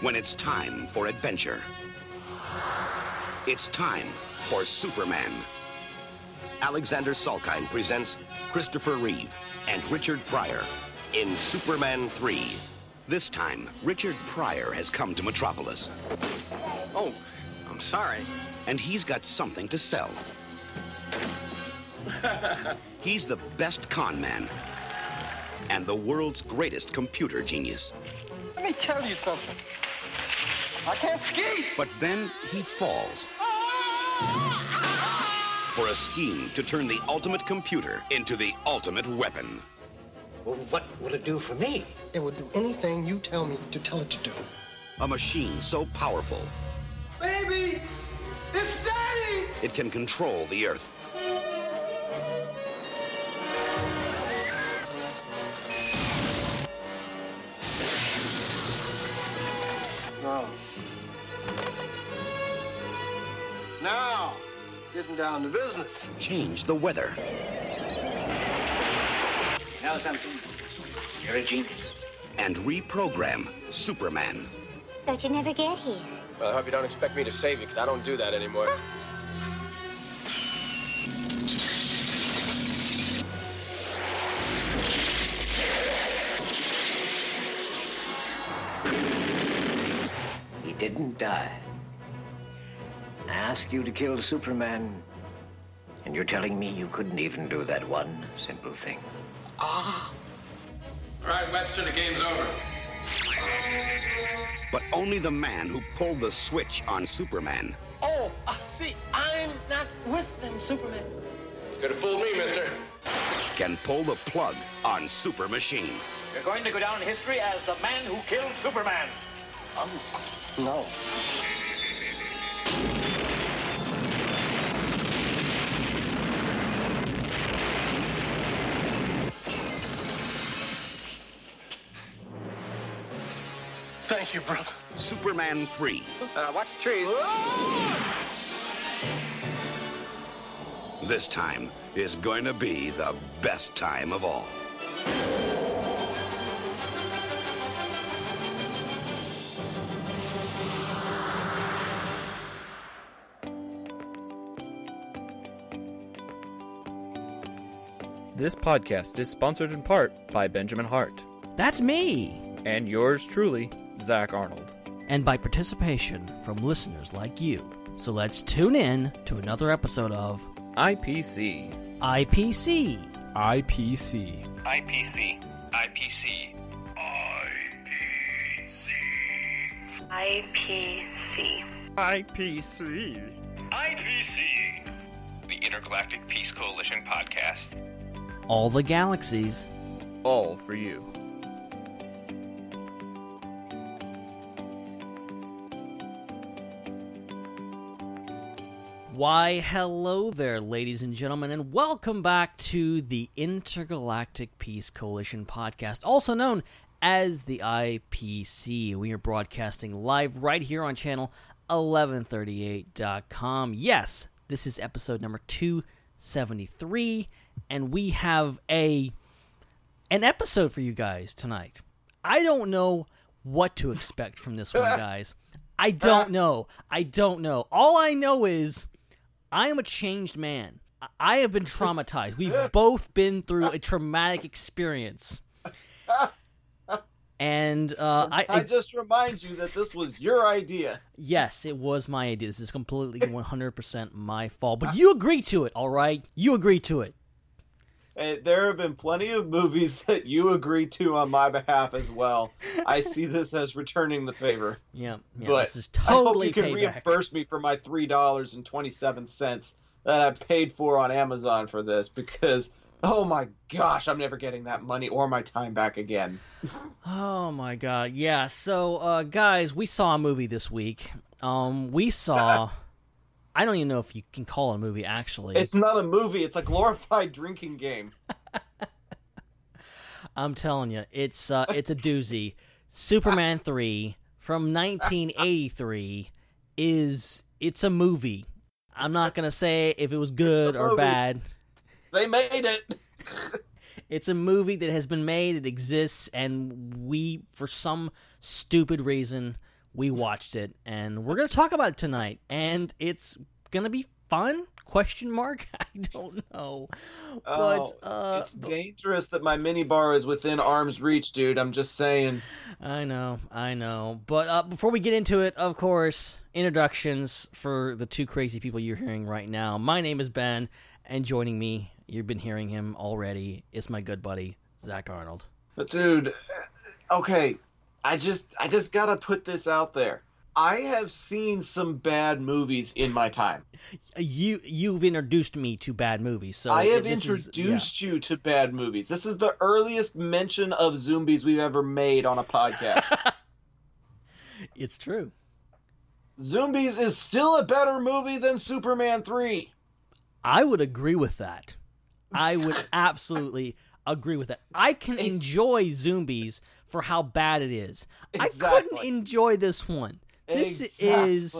when it's time for adventure. It's time for Superman. Alexander Salkind presents Christopher Reeve and Richard Pryor in Superman 3. This time, Richard Pryor has come to Metropolis, Oh, I'm sorry. and he's got something to sell. he's the best con man and the world's greatest computer genius. Let me tell you something. I can't ski. But then he falls for a scheme to turn the ultimate computer into the ultimate weapon. Well, what will it do for me? It will do anything you tell me to tell it to do. A machine so powerful Baby! It's Daddy! it can control the Earth. No. Now, getting down to business. Change the weather. You know something? You're a genius. And reprogram Superman. Thought you'd never get here. Well, I hope you don't expect me to save you, because I don't do that anymore. He didn't die. I asked you to kill Superman, and you're telling me you couldn't even do that one simple thing. Ah, All right, Webster, the game's over. But only the man who pulled the switch on Superman oh, uh, see, I'm not with them, Superman. Could have fooled me, mister. can pull the plug on Super Machine. You're going to go down in history as the man who killed Superman. Um, no. Thank you, brother. Superman 3. Uh, watch the trees. This time is going to be the best time of all. This podcast is sponsored in part by Benjamin Hart That's me! and yours truly, Zac Arnold. And by participation from listeners like you. So let's tune in to another episode of IPC. IPC. IPC. IPC. IPC. IPC. IPC. IPC. IPC. The Intergalactic Peace Coalition podcast. All the galaxies. All for you. Why, hello there, ladies and gentlemen, and welcome back to the Intergalactic Peace Coalition podcast, also known as the IPC. We are broadcasting live right here on channel 1138.com. Yes, this is episode number 273, and we have a an episode for you guys tonight. I don't know what to expect from this one, guys. I don't know. I don't know. All I know is I am a changed man. I- have been traumatized. We've both been through a traumatic experience. And uh, I, I just remind you that this was your idea. yes, it was my idea. This is completely 100% my fault. But you agree to it, all right? You agree to it. There have been plenty of movies that you agree to on my behalf as well. I see this as returning the favor. Yeah, yeah but this is I hope you can payback. reimburse me for my three dollars and twenty seven cents that I paid for on Amazon for this because oh my gosh, I'm never getting that money or my time back again. Oh my god. Yeah, so uh guys, we saw a movie this week. Um we saw I don't even know if you can call it a movie actually. It's not a movie; it's a glorified drinking game. I'm telling you, it's uh it's a doozy. Superman 3 from 1983 is it's a movie. I'm not going to say if it was good or bad. They made it. It's a movie that has been made, it exists, and we, for some stupid reason, we watched it, and we're gonna talk about it tonight, and it's gonna be fun? Question mark? I don't know, but oh, uh, it's dangerous that my mini bar is within arm's reach, dude. I'm just saying. I know, I know. But uh, before we get into it, of course, introductions for the two crazy people you're hearing right now. My name is Ben, and joining me, you've been hearing him already, is my good buddy Zac Arnold. But dude, okay, I just I just gotta put this out there. I have seen some bad movies in my time. You you've introduced me to bad movies, so I have this is- introduced you to bad movies. This is the earliest mention of zombies we've ever made on a podcast. It's true. Zombies is still a better movie than Superman 3. I would agree with that. I would absolutely agree with that. I can enjoy zombies for how bad it is. I couldn't enjoy this one. This is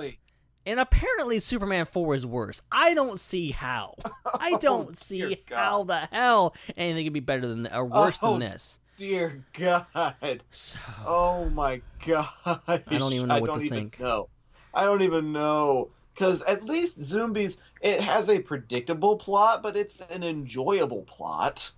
and apparently Superman 4 is worse. I don't see how. I don't oh, see Oh, God. how the hell anything could be better than or oh, worse Oh, than this. Dear God. So, Oh my God. I don't even know what don't to think. know. I don't even know. Because at least Zombies, it has a predictable plot, but it's an enjoyable plot.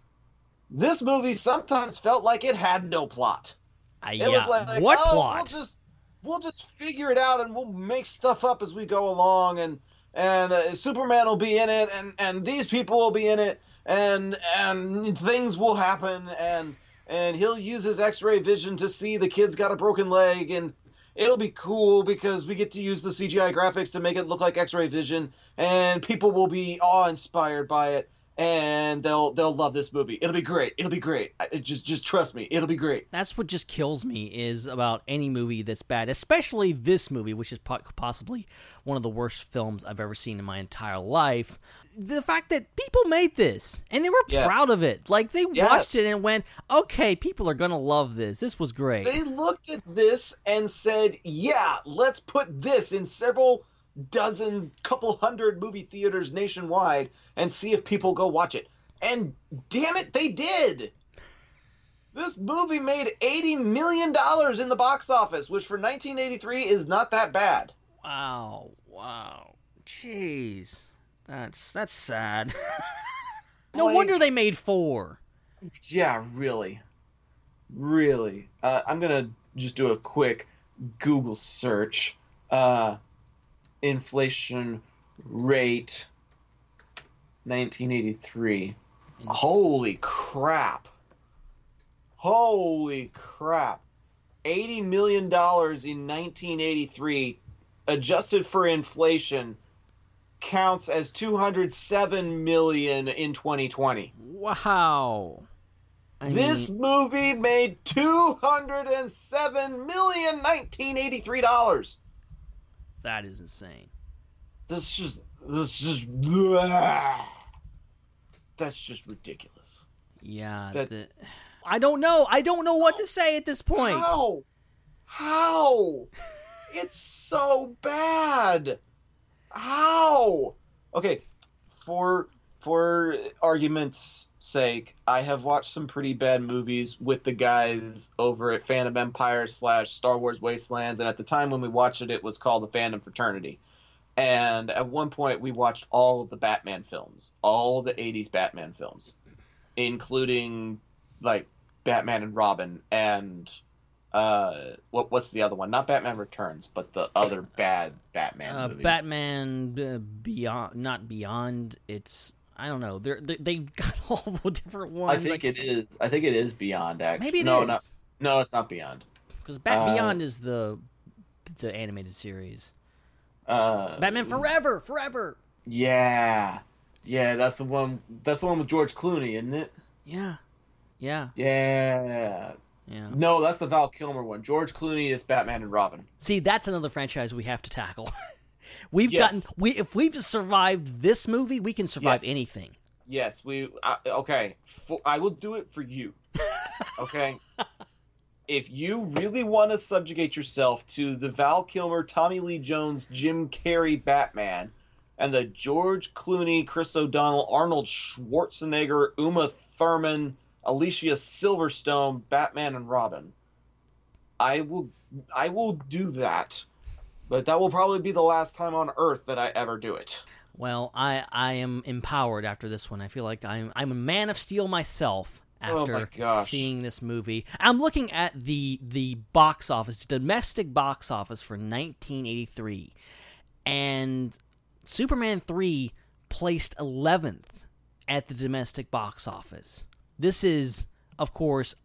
This movie sometimes felt like it had no plot. I, It yeah. was like, what oh, plot? We'll just we'll just figure it out and we'll make stuff up as we go along, and and uh, Superman will be in it, and and these people will be in it, and and things will happen, and and he'll use his X-ray vision to see the kid's got a broken leg, and it'll be cool because we get to use the CGI graphics to make it look like X-ray vision, and people will be awe-inspired by it. And they'll they'll love this movie. It'll be great. It'll be great. Just just trust me. It'll be great. That's what just kills me is about any movie that's bad, especially this movie, which is possibly one of the worst films I've ever seen in my entire life. The fact that people made this and they were Yes. proud of it, like they Yes. watched it and went, "Okay, people are gonna love this. This was great." They looked at this and said, "Yeah, let's put this in several dozen, couple hundred movie theaters nationwide and see if people go watch it." And damn it, they did. This movie made 80 million dollars in the box office, which for 1983 is not that bad. wow, wow, jeez, that's that's sad. no Like- wonder they made four. Yeah, really. Really. Uh, I'm going to just do a quick Google search. Uh, inflation rate 1983. Mm. Holy crap. Holy crap. $80 million in 1983, adjusted for inflation, counts as 207 million in 2020. Wow. I this mean- movie made 207 million 1983 dollars. That is insane. This just this just that's just ridiculous. Yeah, That- the- I don't know. I don't know what to say at this point. How? How? It's so bad. How? Okay, for for argument's sake, I have watched some pretty bad movies with the guys over at Phantom Empire slash Star Wars Wastelands, and at the time when we watched it, it was called the Phantom Fraternity. And at one point, we watched all of the Batman films, all the '80s Batman films, including like Batman and Robin and uh what what's the other one? Not Batman Returns, but the other bad Batman uh, movie. Batman uh, Beyond, not Beyond. It's I don't know. They're, they they got all the different ones. I think it is. I think it is Beyond. Actually, Maybe it no, is. no, no, it's not Beyond. because Bat uh, Beyond is the the animated series. Uh, Batman Forever, Forever. Yeah, yeah, that's the one. That's the one with George Clooney, isn't it? Yeah, yeah, Yeah. yeah. No, that's the Val Kilmer one. George Clooney is Batman and Robin. See, that's another franchise we have to tackle. we've Yes. gotten we if we've survived this movie, we can survive Yes. anything. Yes, we. Uh, okay, for, I will do it for you. Okay. if you really want to subjugate yourself to the Val Kilmer, Tommy Lee Jones, Jim Carrey Batman, and the George Clooney, Chris O'Donnell, Arnold Schwarzenegger, Uma Thurman, Alicia Silverstone, Batman and Robin, I will I will do that. But that will probably be the last time on Earth that I ever do it. Well, I I am empowered after this one. I feel like I'm I'm a man of steel myself oh after Oh seeing this movie. I'm looking at the the box office, domestic box office for 1983, and Superman 3 placed 11th at the domestic box office. This is, of course,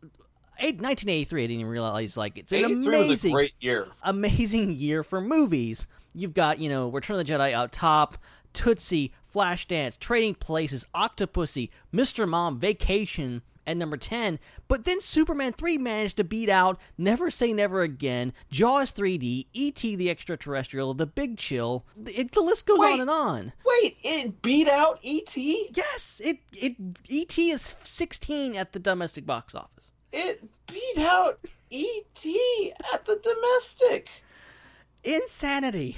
1983. I didn't even realize like it's an 83 was a amazing, great year. amazing year for movies. You've got you know Return of the Jedi out top, Tootsie, Flashdance, Trading Places, Octopussy, Mr. Mom, Vacation at number 10. But then Superman 3 managed to beat out Never Say Never Again, Jaws 3D, E.T. the Extraterrestrial, The Big Chill. It, the list goes Wait. on and on. Wait, it beat out E.T.? Yes, it it E.T. is 16 at the domestic box office. It beat out E.T. at the domestic. Insanity.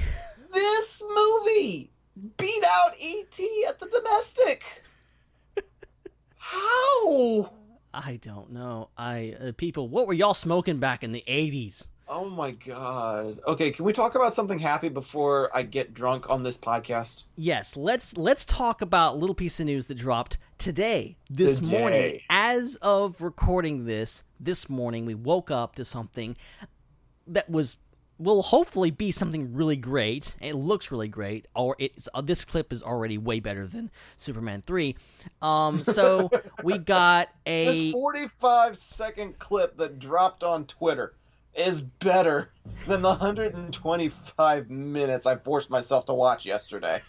This movie beat out E.T. at the domestic. How? I don't know. I uh, people, what were y'all smoking back in the 80s? Oh my god. Okay, can we talk about something happy before I get drunk on this podcast? Yes, let's let's talk about a little piece of news that dropped today, this Today. morning. As of recording this, this morning we woke up to something that was will hopefully be something really great. It looks really great. Or it's uh, this clip is already way better than Superman 3. Um so we got a This 45 second clip that dropped on Twitter is better than the 125 minutes I forced myself to watch yesterday.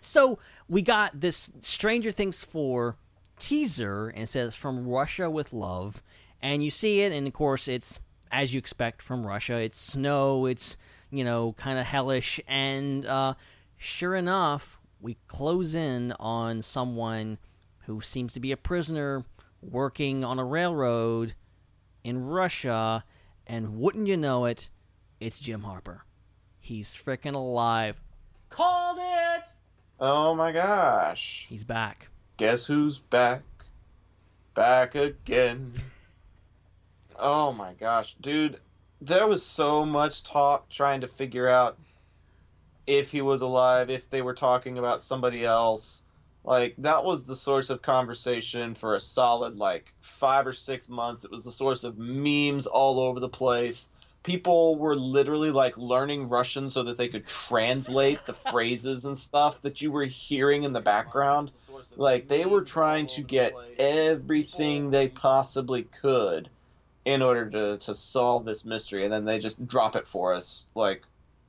So we got this Stranger Things 4 teaser, and it says from Russia with love, and you see it, and of course it's as you expect from Russia. It's snow, it's you know kind of hellish, and uh, sure enough, we close in on someone who seems to be a prisoner working on a railroad in Russia, and wouldn't you know it, it's Jim Hopper. He's freaking alive. Called it. Oh my gosh. He's back. Guess who's back? Back again. Oh my gosh, dude. There was so much talk trying to figure out if he was alive, if they were talking about somebody else. Like, that was the source of conversation for a solid, like, five or six months. It was the source of memes all over the place. People were literally, like, learning Russian so that they could translate the phrases and stuff that you were hearing in the background. Like, they were trying to get everything they possibly could in order to, to solve this mystery, and then they just drop it for us, like,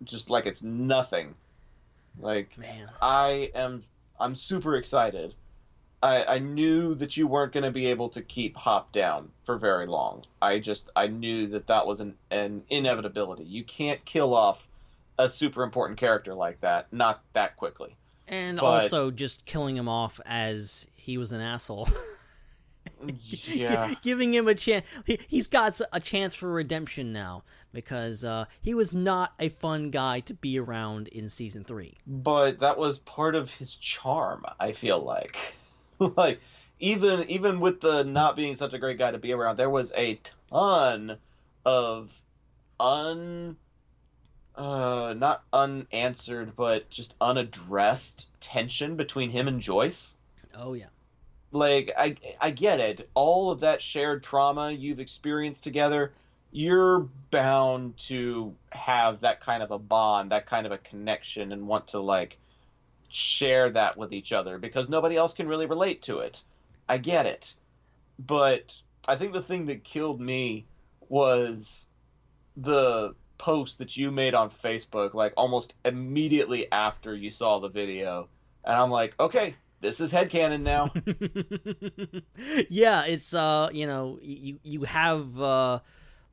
just like it's nothing. Like, Man. I am I'm super excited. I, I knew that you weren't going to be able to keep Hop down for very long. I just I knew that that was an, an inevitability. You can't kill off a super important character like that not that quickly. And But- also just killing him off as he was an asshole. Yeah. Giving him a chance. He, he's got a chance for redemption now because uh, he was not a fun guy to be around in season three. but that was part of his charm i feel like like even even with the not being such a great guy to be around there was a ton of un uh not unanswered but just unaddressed tension between him and joyce Oh, yeah. Like I I get it. All of that shared trauma you've experienced together, you're bound to have that kind of a bond, that kind of a connection and want to like share that with each other because nobody else can really relate to it. I get it. But I think the thing that killed me was the post that you made on Facebook like almost immediately after you saw the video. And I'm like, "Okay, this is headcanon now." yeah, it's uh, you know, you you have uh,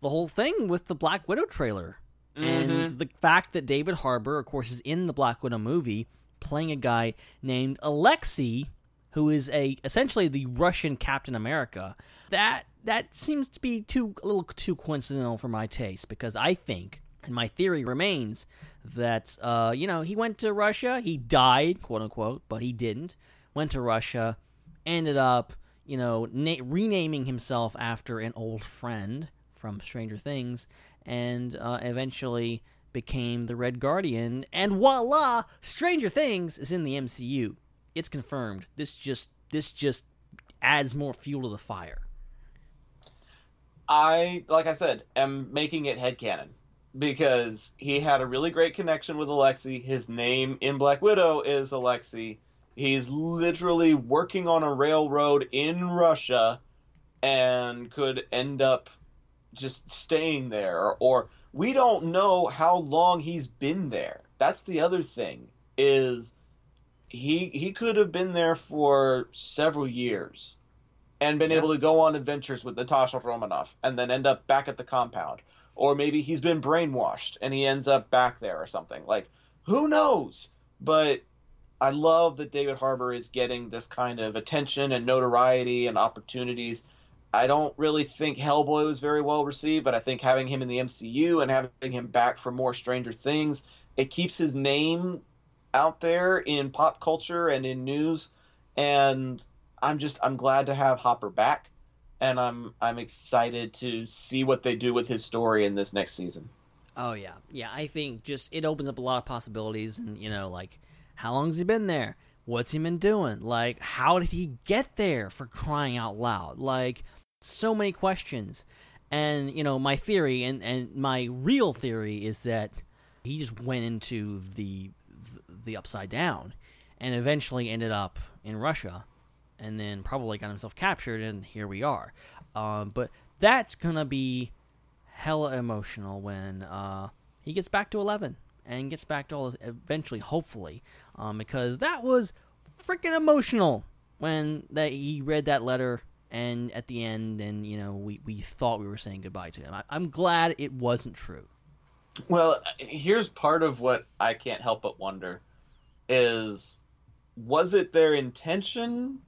the whole thing with the Black Widow trailer, and Mhm. the fact that David Harbour, of course, is in the Black Widow movie, playing a guy named Alexei, who is a essentially the Russian Captain America. That that seems to be too a little too coincidental for my taste because I think. And my theory remains that uh, you know he went to Russia, he died, quote unquote, but he didn't. Went to Russia, ended up, you know, na- renaming himself after an old friend from Stranger Things, and uh, eventually became the Red Guardian. And voila, Stranger Things is in the MCU. It's confirmed. This just this just adds more fuel to the fire. I, like I said, am making it headcanon because he had a really great connection with Alexei. His name in Black Widow is Alexei. He's literally working on a railroad in Russia and could end up just staying there or we don't know how long he's been there. That's the other thing is he he could have been there for several years and been Yeah. able to go on adventures with Natasha Romanoff and then end up back at the compound. Or maybe he's been brainwashed and he ends up back there or something. Like, who knows? But I love that David Harbour is getting this kind of attention and notoriety and opportunities. I don't really think Hellboy was very well received, but I think having him in the MCU and having him back for more Stranger Things, it keeps his name out there in pop culture and in news. And I'm just I'm glad to have Hopper back, and I'm I'm excited to see what they do with his story in this next season. Oh yeah, yeah. I think just it opens up a lot of possibilities, and you know, like how long's he been there? What's he been doing? Like how did he get there? For crying out loud! Like so many questions, and you know, my theory and and my real theory is that he just went into the the upside down, and eventually ended up in Russia, and then probably got himself captured, and here we are. Um, but that's gonna be hella emotional when uh, he gets back to 11 and gets back to all this eventually, hopefully, um, because that was freaking emotional when that he read that letter and at the end, and you know, we, we thought we were saying goodbye to him. I, I'm glad it wasn't true. Well, here's part of what I can't help but wonder is was it their intention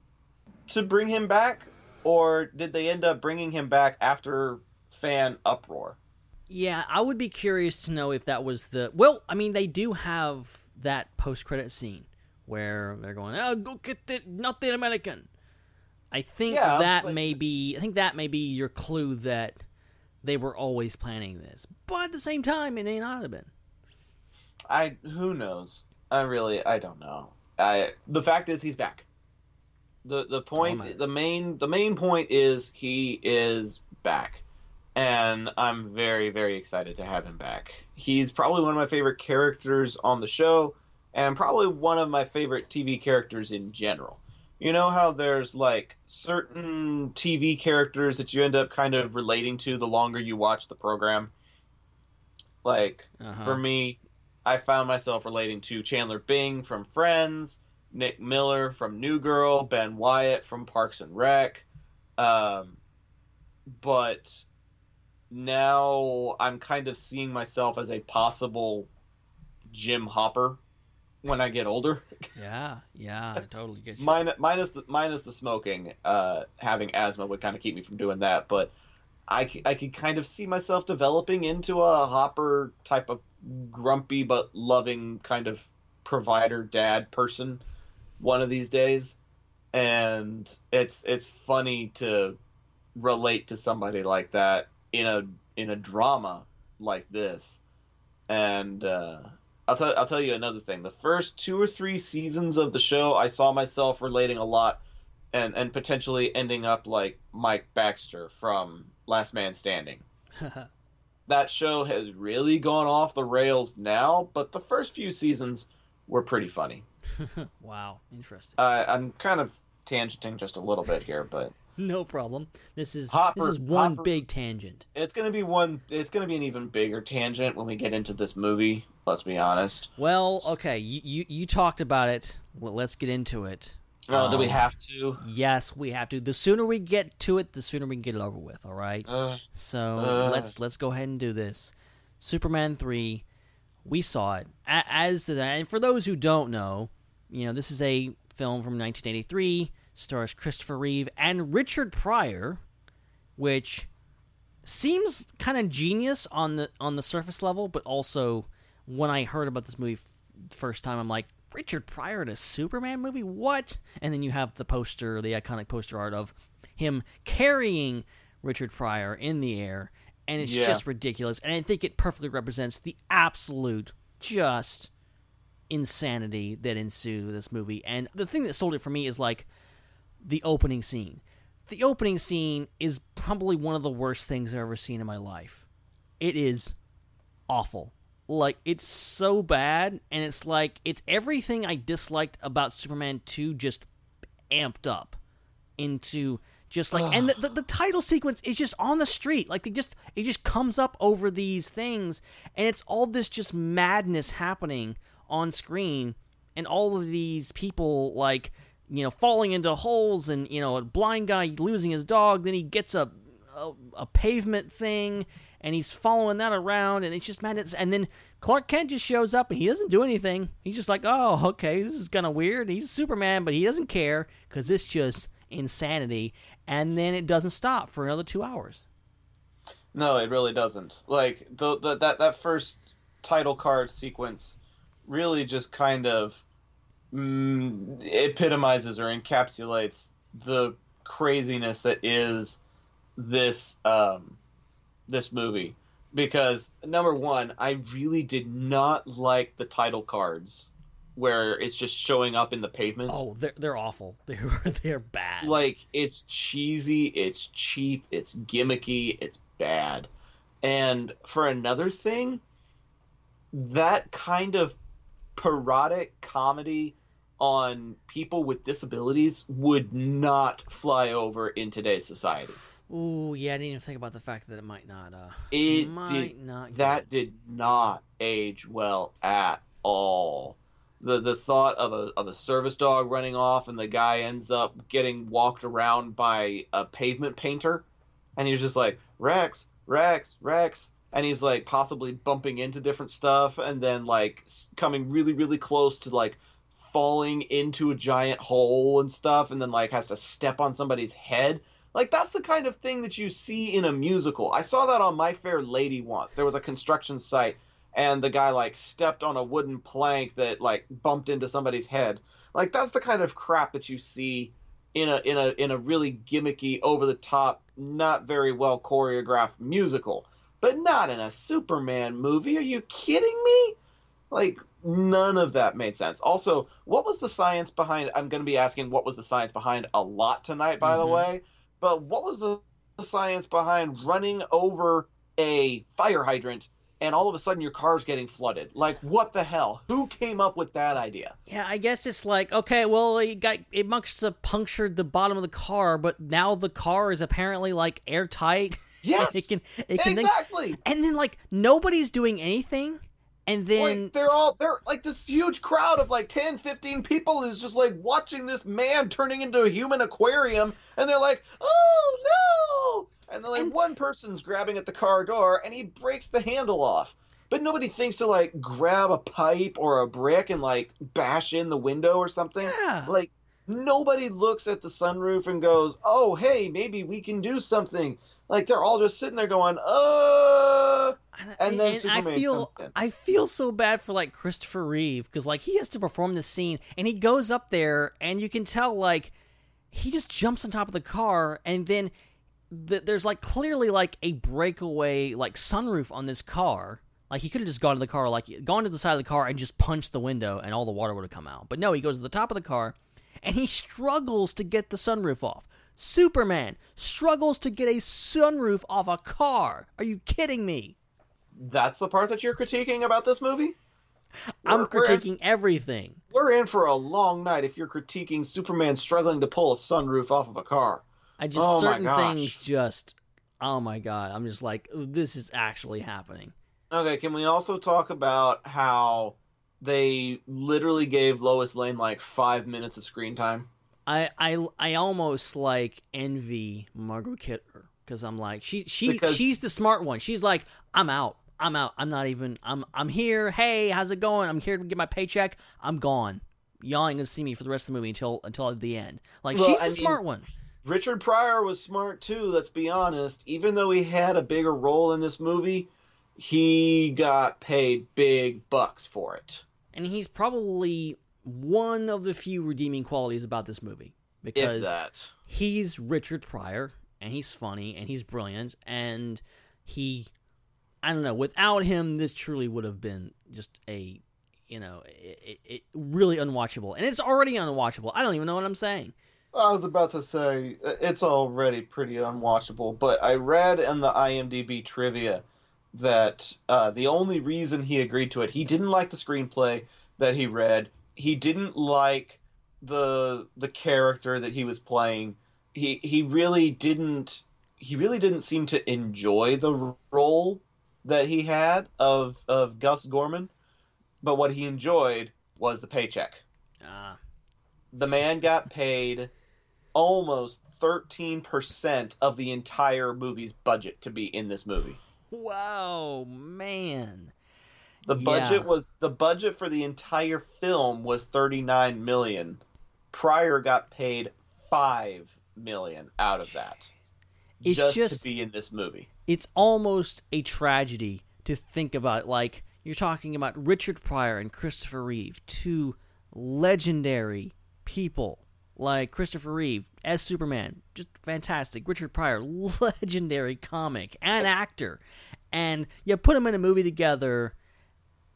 to bring him back or did they end up bringing him back after fan uproar? Yeah, I would be curious to know if that was the. Well, I mean, they do have that post credit scene where they're going, "Oh, go get the not the American." I think Yeah, that but- may be. I think that may be your clue that they were always planning this, but at the same time, it may not have been. I who knows? I really I don't know. I the fact is he's back. The the oh point matters. the main the main point is he is back. And I'm very very excited to have him back. He's probably one of my favorite characters on the show and probably one of my favorite TV characters in general. You know how there's like certain TV characters that you end up kind of relating to the longer you watch the program? Like Uh-huh. for me, I found myself relating to Chandler Bing from Friends, Nick Miller from New Girl, Ben Wyatt from Parks and Rec. Um, but now I'm kind of seeing myself as a possible Jim Hopper when I get older. Yeah, yeah, I totally get you. Min- minus the minus the smoking, uh, having asthma would kind of keep me from doing that. But I, c- I could kind of see myself developing into a Hopper type of grumpy but loving kind of provider dad person one of these days. And it's it's funny to relate to somebody like that in a in a drama like this. And uh, I'll tell I'll tell you another thing. The first two or three seasons of the show, I saw myself relating a lot, and and potentially ending up like Mike Baxter from Last Man Standing. That show has really gone off the rails now, but the first few seasons were pretty funny. wow, interesting. Uh, I'm kind of tangenting just a little bit here, but No problem. This is Hopper- this is one Hopper- big tangent. it's gonna be one. It's gonna be an even bigger tangent when we get into this movie. Let's be honest. Well, okay, you you, you talked about it. Well, let's get into it. Oh, do we Um, have to? Yes, we have to. The sooner we get to it, the sooner we can get it over with. All right. Uh, So uh. let's let's go ahead and do this. Superman three, we saw it as the and for those who don't know, you know this is a film from 1983, stars Christopher Reeve and Richard Pryor, which seems kind of genius on the on the surface level, but also when I heard about this movie f- first time, I'm like. Richard Pryor in a Superman movie? What? And then you have the poster, the iconic poster art of him carrying Richard Pryor in the air and it's Yeah. just ridiculous. And I think it perfectly represents the absolute just insanity that ensued this movie. And the thing that sold it for me is like the opening scene. The opening scene is probably one of the worst things I've ever seen in my life. It is awful. Like it's so bad and it's like it's everything I disliked about Superman 2 just amped up into just like and the, the, the title sequence is just on the street like it just it just comes up over these things and it's all this just madness happening on screen and all of these people like you know falling into holes and you know a blind guy losing his dog then he gets a a, a pavement thing and he's following that around and it's just madness and then Clark Kent just shows up and he doesn't do anything. He's just like oh okay this is kind of weird. He's Superman but he doesn't care because it's just insanity. And then it doesn't stop for another two hours. No, it really doesn't. Like the, the that that first title card sequence really just kind of mm, epitomizes or encapsulates the craziness that is this um this movie. Because number one i really did not like the title cards where it's just showing up in the pavement. Oh they're, they're awful. They're, they're bad. Like it's cheesy it's cheap it's gimmicky it's bad. And for another thing that kind of parodic comedy on people with disabilities would not fly over in today's society Ooh, yeah, I didn't even think about the fact that it might not. Uh, it might did not. that did not age well at all the the thought of a of a service dog running off and the guy ends up getting walked around by a pavement painter and he's just like rex rex rex and he's like possibly bumping into different stuff and then like coming really really close to like falling into a giant hole and stuff and then like has to step on somebody's head like that's the kind of thing that you see in a musical. I saw that on My Fair Lady once. There was a construction site and the guy like stepped on a wooden plank that like bumped into somebody's head. Like that's the kind of crap that you see in a in a in a really gimmicky, over the top, not very well choreographed musical. But not in a Superman movie. Are you kidding me? Like none of that made sense. Also, what was the science behind I'm going to be asking what was the science behind a lot tonight by the Mhm. way but what was the science behind running over a fire hydrant and all of a sudden your car's getting flooded? Like, what the hell? Who came up with that idea? Yeah, I guess it's like okay, well, it got it must have punctured the bottom of the car, but now the car is apparently like airtight. Yes, it can, it can exactly. and then like nobody's doing anything, and then Like, they're all they're like this huge crowd of like 10 15 people is just like watching this man turning into a human aquarium and they're like oh no! And then like one person's grabbing at the car door and he breaks the handle off. But nobody thinks to like grab a pipe or a brick and like bash in the window or something. Yeah. like nobody looks at the sunroof and goes oh hey maybe we can do something like they're all just sitting there going uh and then I Superman feel comes in. I feel so bad for like Christopher Reeve because like he has to perform this scene and he goes up there and you can tell like he just jumps on top of the car and then th- there's like clearly like a breakaway like sunroof on this car. Like he could have just gone to the car, like gone to the side of the car and just punched the window and all the water would have come out. But no, he goes to the top of the car and he struggles to get the sunroof off. Superman struggles to get a sunroof off a car. Are you kidding me? that's the part that you're critiquing about this movie? I'm We're- we're in- critiquing everything. We're in for a long night if you're critiquing Superman struggling to pull a sunroof off of a car. I just Oh certain things just oh my god, I'm just like this is actually happening. Okay, can we also talk about how they literally gave Lois Lane like five minutes of screen time? I I I almost like envy Margot Kidder because I'm like she she Because- she's the smart one. She's like I'm out. I'm out. I'm not even. I'm I'm here. Hey, how's it going? I'm here to get my paycheck. I'm gone. Y'all ain't gonna see me for the rest of the movie until until the end. Like Well, she's the I mean- smart one. Richard Pryor was smart too, let's be honest. Even though he had a bigger role in this movie, he got paid big bucks for it. and he's probably one of the few redeeming qualities about this movie because if that. he's Richard Pryor and he's funny and he's brilliant and he, I don't know, without him, this truly would have been just a, you know, it, it, it really unwatchable, and it's already unwatchable. I don't even know what I'm saying. I was about to say uh, it's already pretty unwatchable, but I read in the IMDb trivia that uh, the only reason he agreed to it, he didn't like the screenplay that he read. He didn't like the the character that he was playing. He he really didn't he really didn't seem to enjoy the role that he had of of Gus Gorman. But what he enjoyed was the paycheck. Ah. The man got paid almost 13% of the entire movie's budget to be in this movie. Wow, man. The budget Yeah. was the budget for the entire film was 39 million. Pryor got paid 5 million out of that. It's just, just- to be in this movie. it's almost a tragedy to think about. Like you're talking about Richard Pryor and Christopher Reeve, two legendary people. Like Christopher Reeve as Superman, just fantastic. Richard Pryor, legendary comic and actor, and you put them in a movie together,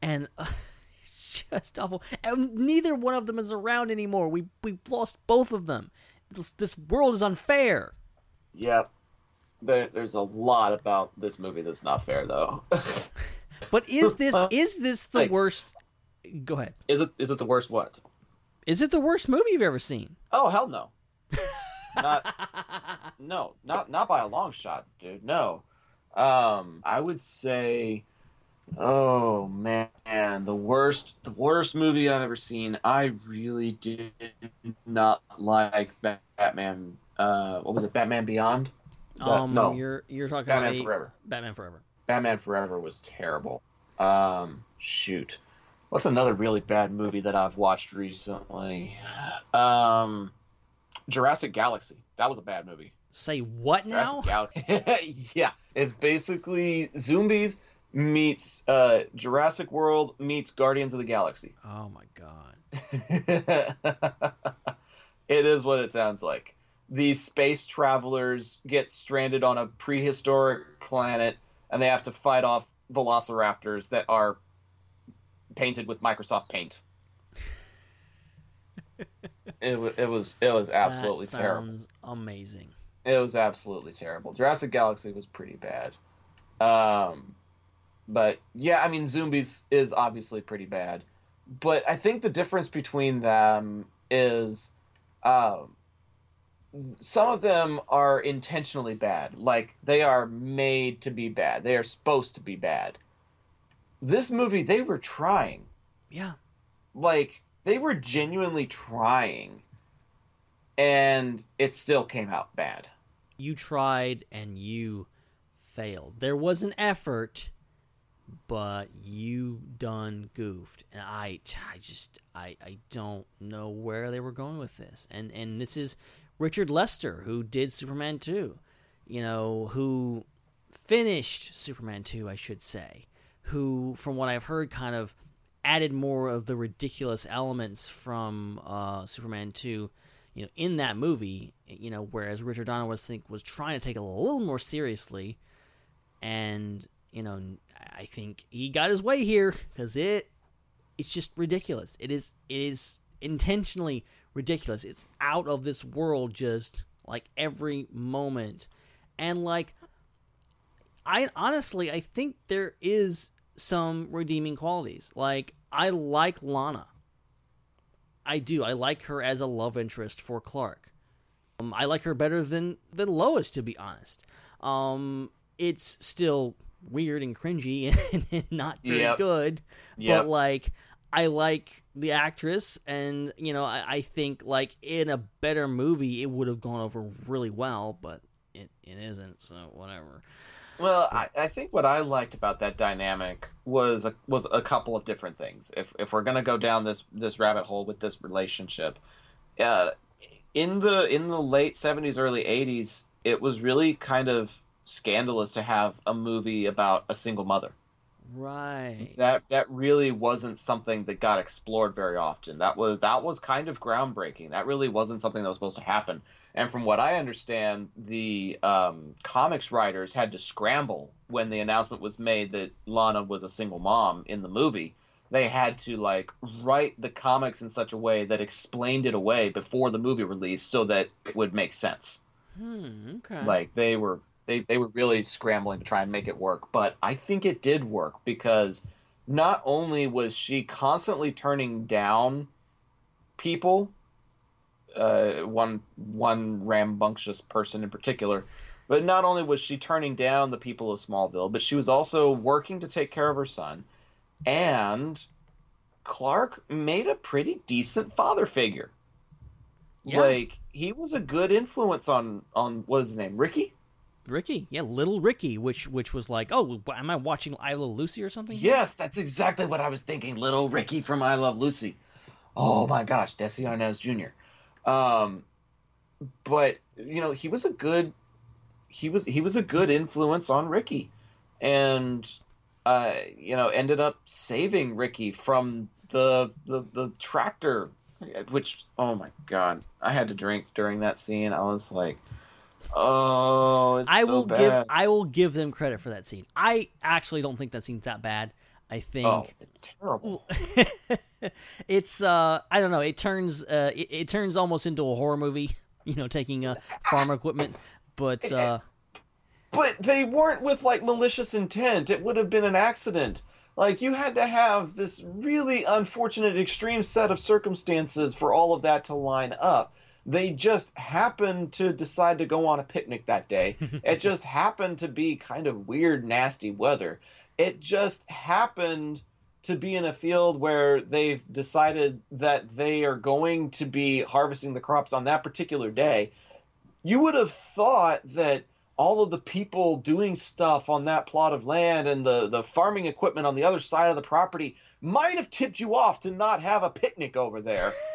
and uh, it's just awful. And neither one of them is around anymore. We we lost both of them. This, this world is unfair. Yep. There, there's a lot about this movie that's not fair though. But is this is this the Hey. worst? Go ahead. is it is it the worst what? Is it the worst movie you've ever seen? Oh hell no. not no, not not by a long shot, dude. No. Um I would say oh man, the worst the worst movie I've ever seen. I really did not like Batman uh what was it? Batman Beyond? That- um, no. you're you're talking Batman about Forever. Batman Forever. Batman Forever was terrible. Um, shoot, what's another really bad movie that I've watched recently? Um, Jurassic Galaxy. That was a bad movie. Say what now? Jurassic yeah, it's basically zombies meets uh, Jurassic World meets Guardians of the Galaxy. Oh my god. it is what it sounds like. These space travelers get stranded on a prehistoric planet and they have to fight off velociraptors that are painted with Microsoft Paint. it, wa- it was it was absolutely that terrible. amazing. It was absolutely terrible. Jurassic Galaxy was pretty bad. Um, but yeah, I mean, Zombies is obviously pretty bad. But I think the difference between them is um, some of them are intentionally bad. Like, they are made to be bad, they are supposed to be bad. This movie, they were trying. Yeah. Like, they were genuinely trying. And it still came out bad. You tried and you failed. There was an effort, but you done goofed. And I, I just, I, I don't know where they were going with this. And and this is Richard Lester who did Superman two, you know, who finished Superman two, I should say. Who, from what I've heard, kind of added more of the ridiculous elements from uh, Superman two you know, in that movie, you know, whereas Richard Donner was think was trying to take it a little more seriously, and you know, I think he got his way here because it, it's just ridiculous. It is, it is intentionally ridiculous. It's out of this world, just like every moment, and like, I honestly, I think there is some redeeming qualities. Like, I like Lana. I do. I like her as a love interest for Clark. Um, I like her better than than Lois, to be honest. Um, it's still weird and cringy and not very Yep. good, Yep. but like I like the actress, and you know I, I think like in a better movie it would have gone over really well, but it, it isn't. So whatever. Well, I, I think what I liked about that dynamic was a, was a couple of different things. If if we're gonna go down this this rabbit hole with this relationship, uh, in the in the late seventies, early eighties, it was really kind of scandalous to have a movie about a single mother. Right. That that really wasn't something that got explored very often. That was that was kind of groundbreaking. That really wasn't something that was supposed to happen. And from what I understand, the um, comics writers had to scramble when the announcement was made that Lana was a single mom in the movie. They had to like write the comics in such a way that explained it away before the movie release, so that it would make sense. Hmm. Okay. Like they were they they were really scrambling to try and make it work, but I think it did work because not only was she constantly turning down people, uh, one one rambunctious person in particular, but not only was she turning down the people of Smallville, but she was also working to take care of her son, and Clark made a pretty decent father figure. Yeah. Like he was a good influence on on what is his name, Ricky. Ricky, yeah, little Ricky, which which was like, oh, am I watching I Love Lucy or something? Yes, that's exactly what I was thinking. Little Ricky from I Love Lucy. Oh my gosh, Desi Arnaz Jr. Um, but you know, he was a good he was he was a good influence on Ricky, and uh, you know, ended up saving Ricky from the the the tractor. Which oh my god, I had to drink during that scene. I was like, oh, it's I so will bad. give I will give them credit for that scene. I actually don't think that scene's that bad. I think Oh, it's terrible. it's uh I don't know, it turns uh it, it turns almost into a horror movie, you know, taking uh farm equipment, but uh But they weren't with like malicious intent. It would have been an accident. Like you had to have this really unfortunate extreme set of circumstances for all of that to line up. They just happened to decide to go on a picnic that day. it just happened to be kind of weird, nasty weather. It just happened to be in a field where they've decided that they are going to be harvesting the crops on that particular day. You would have thought that all of the people doing stuff on that plot of land and the, the farming equipment on the other side of the property might have tipped you off to not have a picnic over there.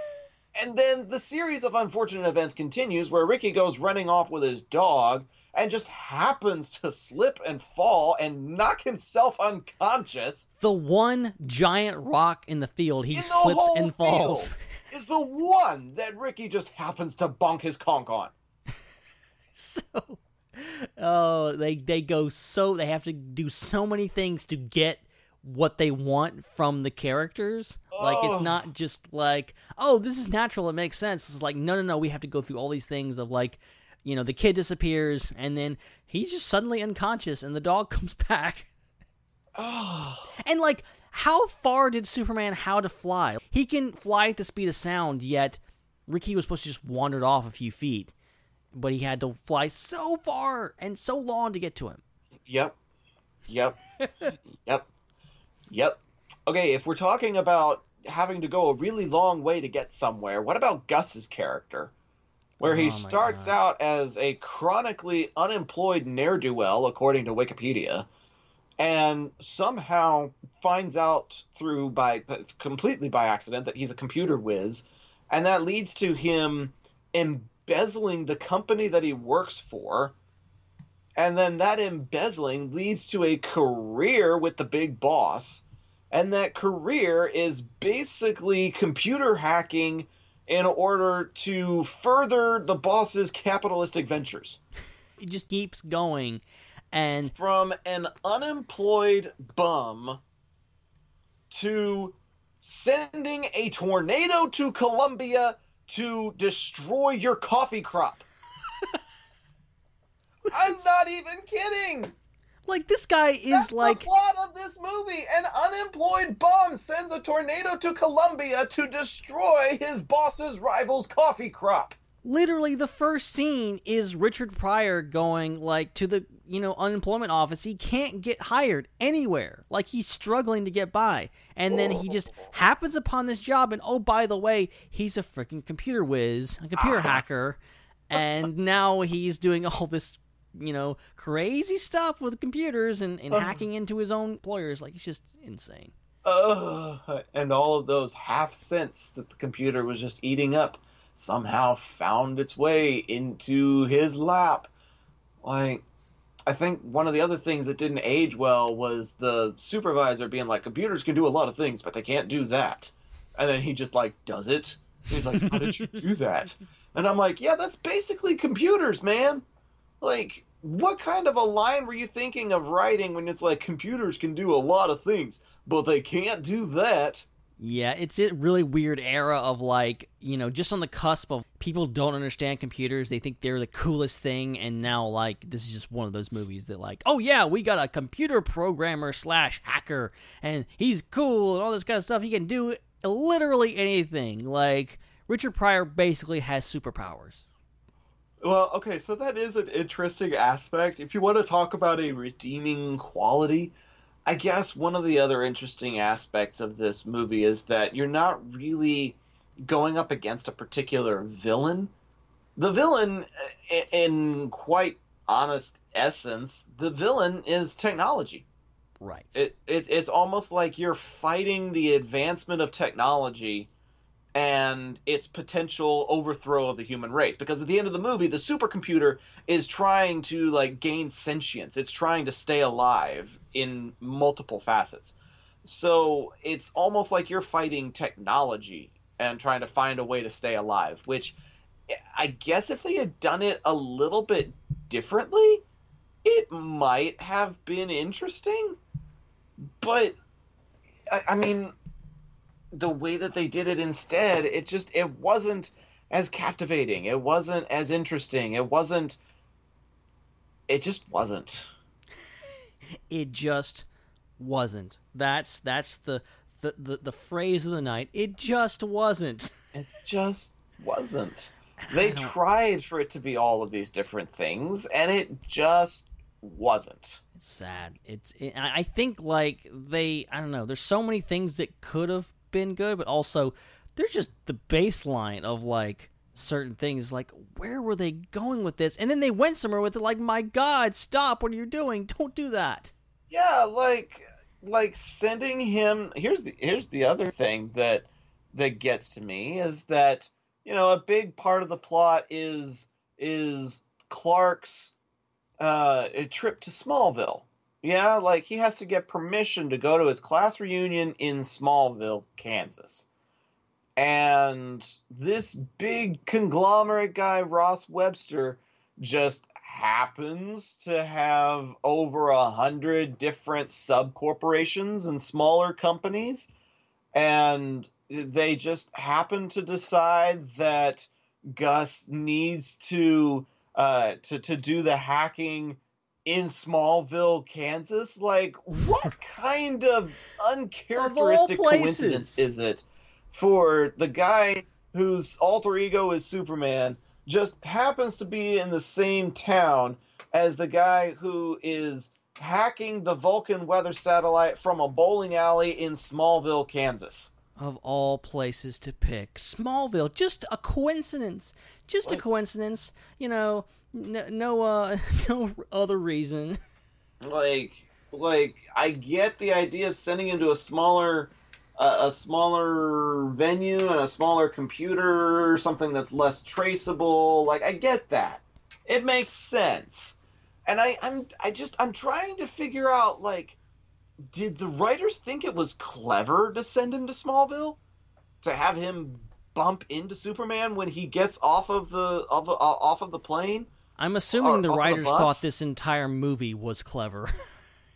and then the series of unfortunate events continues where Ricky goes running off with his dog and just happens to slip and fall and knock himself unconscious. the one giant rock in the field he the slips and falls. Is the one that Ricky just happens to bonk his conk on. so oh they they go so they have to do so many things to get what they want from the characters like it's not just like oh this is natural it makes sense it's like no no no we have to go through all these things of like you know the kid disappears and then he's just suddenly unconscious and the dog comes back Oh. and like how far did superman how to fly he can fly at the speed of sound yet ricky was supposed to just wandered off a few feet but he had to fly so far and so long to get to him. Yep. Yep. yep. Yep. Okay, if we're talking about having to go a really long way to get somewhere, what about Gus's character? Where Oh he my starts gosh. out as a chronically unemployed ne'er do well, according to Wikipedia, and somehow finds out through by completely by accident that he's a computer whiz, and that leads to him embezzling the company that he works for and then that embezzling leads to a career with the big boss. And that career is basically computer hacking in order to further the boss's capitalistic ventures. It just keeps going, and from an unemployed bum to sending a tornado to Colombia to destroy your coffee crop. I'm not even kidding. like this guy is That's like the plot of this movie. An unemployed bum sends a tornado to Colombia to destroy his boss's rival's coffee crop. literally the first scene is Richard Pryor going like to the you know unemployment office. He can't get hired anywhere. Like he's struggling to get by, and then he just happens upon this job. And oh, by the way, he's a freaking computer whiz, a computer ah. hacker, and now he's doing all this you know crazy stuff with computers and, and hacking into his own employers. Like it's just insane. Ugh. And all of those half cents that the computer was just eating up somehow found its way into his lap. Like, I think one of the other things that didn't age well was the supervisor being like, computers can do a lot of things, but they can't do that. And then he just like does it. He's like, how did you do that? And I'm like, yeah, that's basically computers, man. Like, what kind of a line were you thinking of writing when it's like computers can do a lot of things, but they can't do that? Yeah, it's a really weird era of like, you know, just on the cusp of people don't understand computers. They think they're the coolest thing, and now like this is just one of those movies that like, oh yeah, we got a computer programmer slash hacker, and he's cool and all this kind of stuff. He can do literally anything. Like Richard Pryor basically has superpowers. Well, okay, so that is an interesting aspect. If you want to talk about a redeeming quality, I guess one of the other interesting aspects of this movie is that you're not really going up against a particular villain. The villain, in quite honest essence, the villain is technology. Right. It, it it's almost like you're fighting the advancement of technology and its potential overthrow of the human race. Because at the end of the movie the supercomputer is trying to like gain sentience. It's trying to stay alive in multiple facets. So it's almost like you're fighting technology and trying to find a way to stay alive which i guess if they had done it a little bit differently it might have been interesting. But I, I mean the way that they did it instead, it just it wasn't as captivating. It wasn't as interesting. It wasn't it just wasn't. it just wasn't. That's that's the the, the, the phrase of the night. It just wasn't. It just wasn't. They tried for it to be all of these different things, and it just wasn't. It's sad. It's. It, I think like they. I don't know. There's so many things that could have been good, but also they're just the baseline of like certain things. Like, where were they going with this? And then they went somewhere with it. Like, my God, stop! What are you doing? Don't do that. Yeah, like, like sending him. Here's the here's the other thing that that gets to me is that you know a big part of the plot is is Clark's uh, trip to Smallville yeah, like he has to get permission to go to his class reunion in Smallville, Kansas. And this big conglomerate guy, Ross Webster, just happens to have over a hundred different sub corporations and smaller companies. And they just happen to decide that Gus needs to uh, to to do the hacking in Smallville, Kansas. Like, what kind of uncharacteristic of coincidence is it for the guy whose alter ego is Superman just happens to be in the same town as the guy who is hacking the Vulcan weather satellite from a bowling alley in Smallville, Kansas? Of all places to pick, Smallville, just a coincidence. Just like, a coincidence. You know, no, no, uh, no other reason. Like, like I get the idea of sending him to a smaller, uh, a smaller venue and a smaller computer, something that's less traceable. Like, I get that. It makes sense. And I, I'm, I just, I'm trying to figure out, like, did the writers think it was clever to send him to Smallville, to have him bump into Superman when he gets off of the of, uh, off of the plane? I'm assuming or, the writers the thought this entire movie was clever.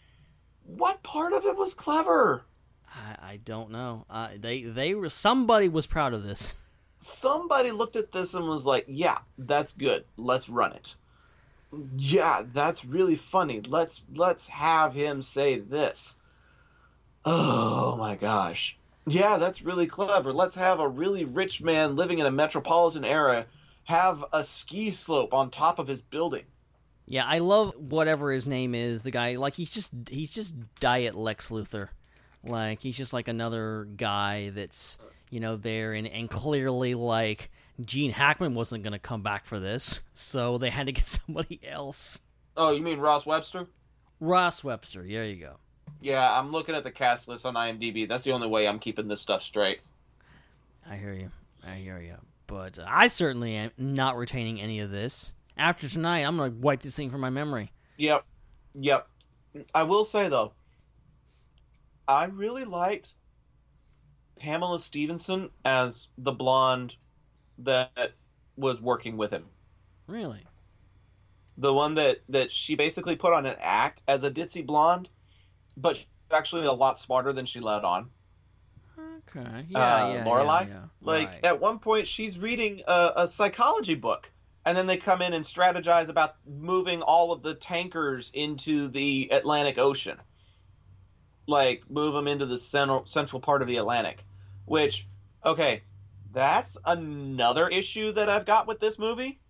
what part of it was clever? I, I don't know. Uh, they they were somebody was proud of this. Somebody looked at this and was like, "Yeah, that's good. Let's run it." Yeah, that's really funny. Let's let's have him say this. Oh my gosh. Yeah, that's really clever. Let's have a really rich man living in a metropolitan area have a ski slope on top of his building. Yeah, I love whatever his name is. The guy, like he's just he's just diet Lex Luthor. Like he's just like another guy that's you know there and and clearly like Gene Hackman wasn't going to come back for this, so they had to get somebody else. Oh, you mean Ross Webster? Ross Webster. There you go. Yeah, I'm looking at the cast list on IMDb. That's the only way I'm keeping this stuff straight. I hear you. I hear you. But uh, I certainly am not retaining any of this. After tonight, I'm going to wipe this thing from my memory. Yep. Yep. I will say though, I really liked Pamela Stephenson as the blonde that was working with him. Really? The one that that she basically put on an act as a ditzy blonde, but she's actually a lot smarter than she let on. Okay. Yeah, uh, yeah, Lorelei. yeah, yeah. Like Right. at one point, she's reading a, a psychology book, and then they come in and strategize about moving all of the tankers into the Atlantic Ocean. Like move them into the central central part of the Atlantic, which okay, that's another issue that I've got with this movie.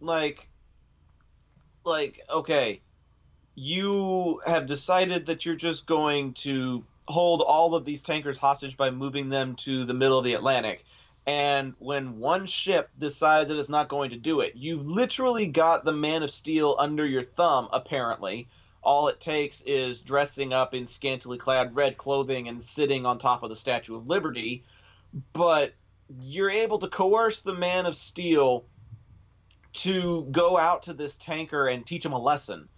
Like, like okay, you have decided that you're just going to hold all of these tankers hostage by moving them to the middle of the Atlantic. And when one ship decides that it's not going to do it, you've literally got the Man of Steel under your thumb, apparently. All it takes is dressing up in scantily clad red clothing and sitting on top of the Statue of Liberty. But you're able to coerce the Man of Steel to go out to this tanker and teach him a lesson.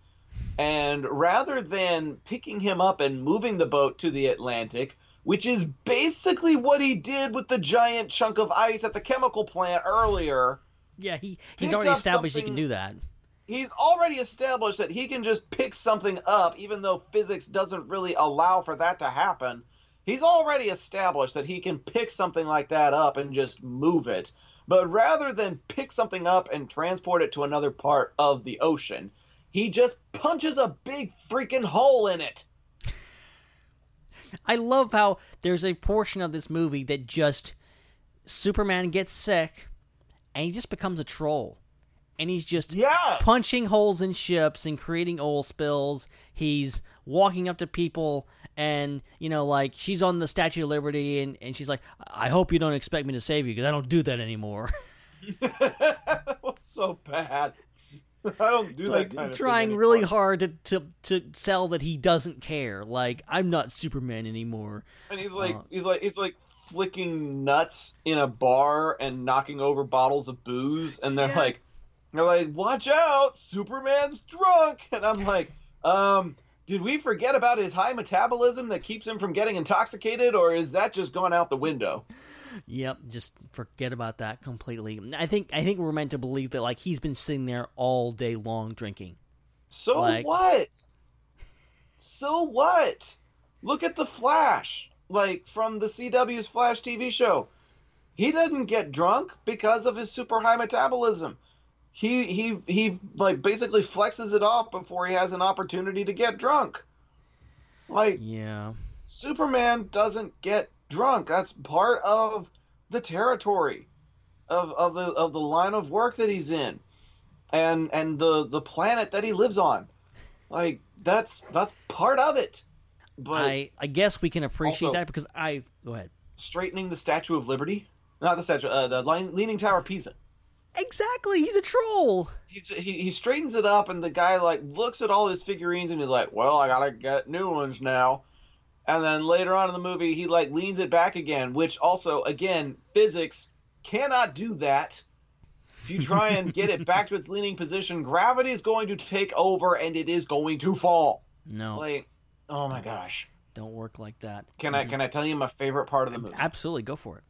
And rather than picking him up and moving the boat to the Atlantic, which is basically what he did with the giant chunk of ice at the chemical plant earlier, Yeah, he he's already established he can do that. he's already established that he can just pick something up, even though physics doesn't really allow for that to happen. He's already established that he can pick something like that up and just move it. But rather than pick something up and transport it to another part of the ocean, he just punches a big freaking hole in it. I love how there's a portion of this movie that just Superman gets sick and he just becomes a troll. And he's just Yes! punching holes in ships and creating oil spills. He's walking up to people and, you know, like she's on the Statue of Liberty and, and she's like, I hope you don't expect me to save you because I don't do that anymore. that was so bad. I don't do that like kind of trying really hard to, to to sell that he doesn't care. Like I'm not Superman anymore. And he's like, Uh, he's like, he's like flicking nuts in a bar and knocking over bottles of booze, and they're like, they're like, watch out, Superman's drunk, and I'm like, um, did we forget about his high metabolism that keeps him from getting intoxicated, or is that just gone out the window? Yep, just forget about that completely. I think I think we're meant to believe that like he's been sitting there all day long drinking. So Like- what? So what? Look at the Flash, like from the CW's Flash TV show. He doesn't get drunk because of his super high metabolism. He he he like basically flexes it off before he has an opportunity to get drunk. Like Yeah. Superman doesn't get drunk. That's part of the territory of of the of the line of work that he's in. And and the the planet that he lives on. Like that's that's part of it. But I I guess we can appreciate that because I go ahead. straightening the Statue of Liberty, not the statue, uh, the Lean- Leaning Tower of Pisa. Exactly, he's a troll. He's, he he straightens it up, and the guy like looks at all his figurines, and he's like, "Well, I gotta get new ones now." And then later on in the movie, he like leans it back again, which also, again, physics cannot do that. If you try and get it back to its leaning position, gravity is going to take over, and it is going to fall. No, Like, oh my gosh! don't work like that. Can I can I tell you my favorite part of the movie? Absolutely, go for it.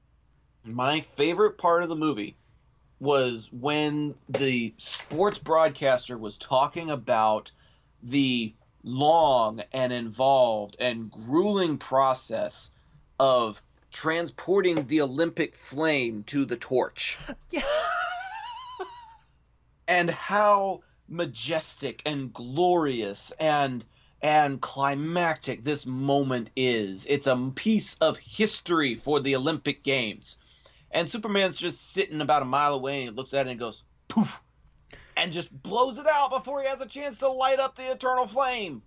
My favorite part of the movie was when the sports broadcaster was talking about the long and involved and grueling process of transporting the Olympic flame to the torch. and how majestic and glorious and and climactic this moment is. It's a piece of history for the Olympic Games. And Superman's just sitting about a mile away and he looks at it and goes, poof, and just blows it out before he has a chance to light up the eternal flame.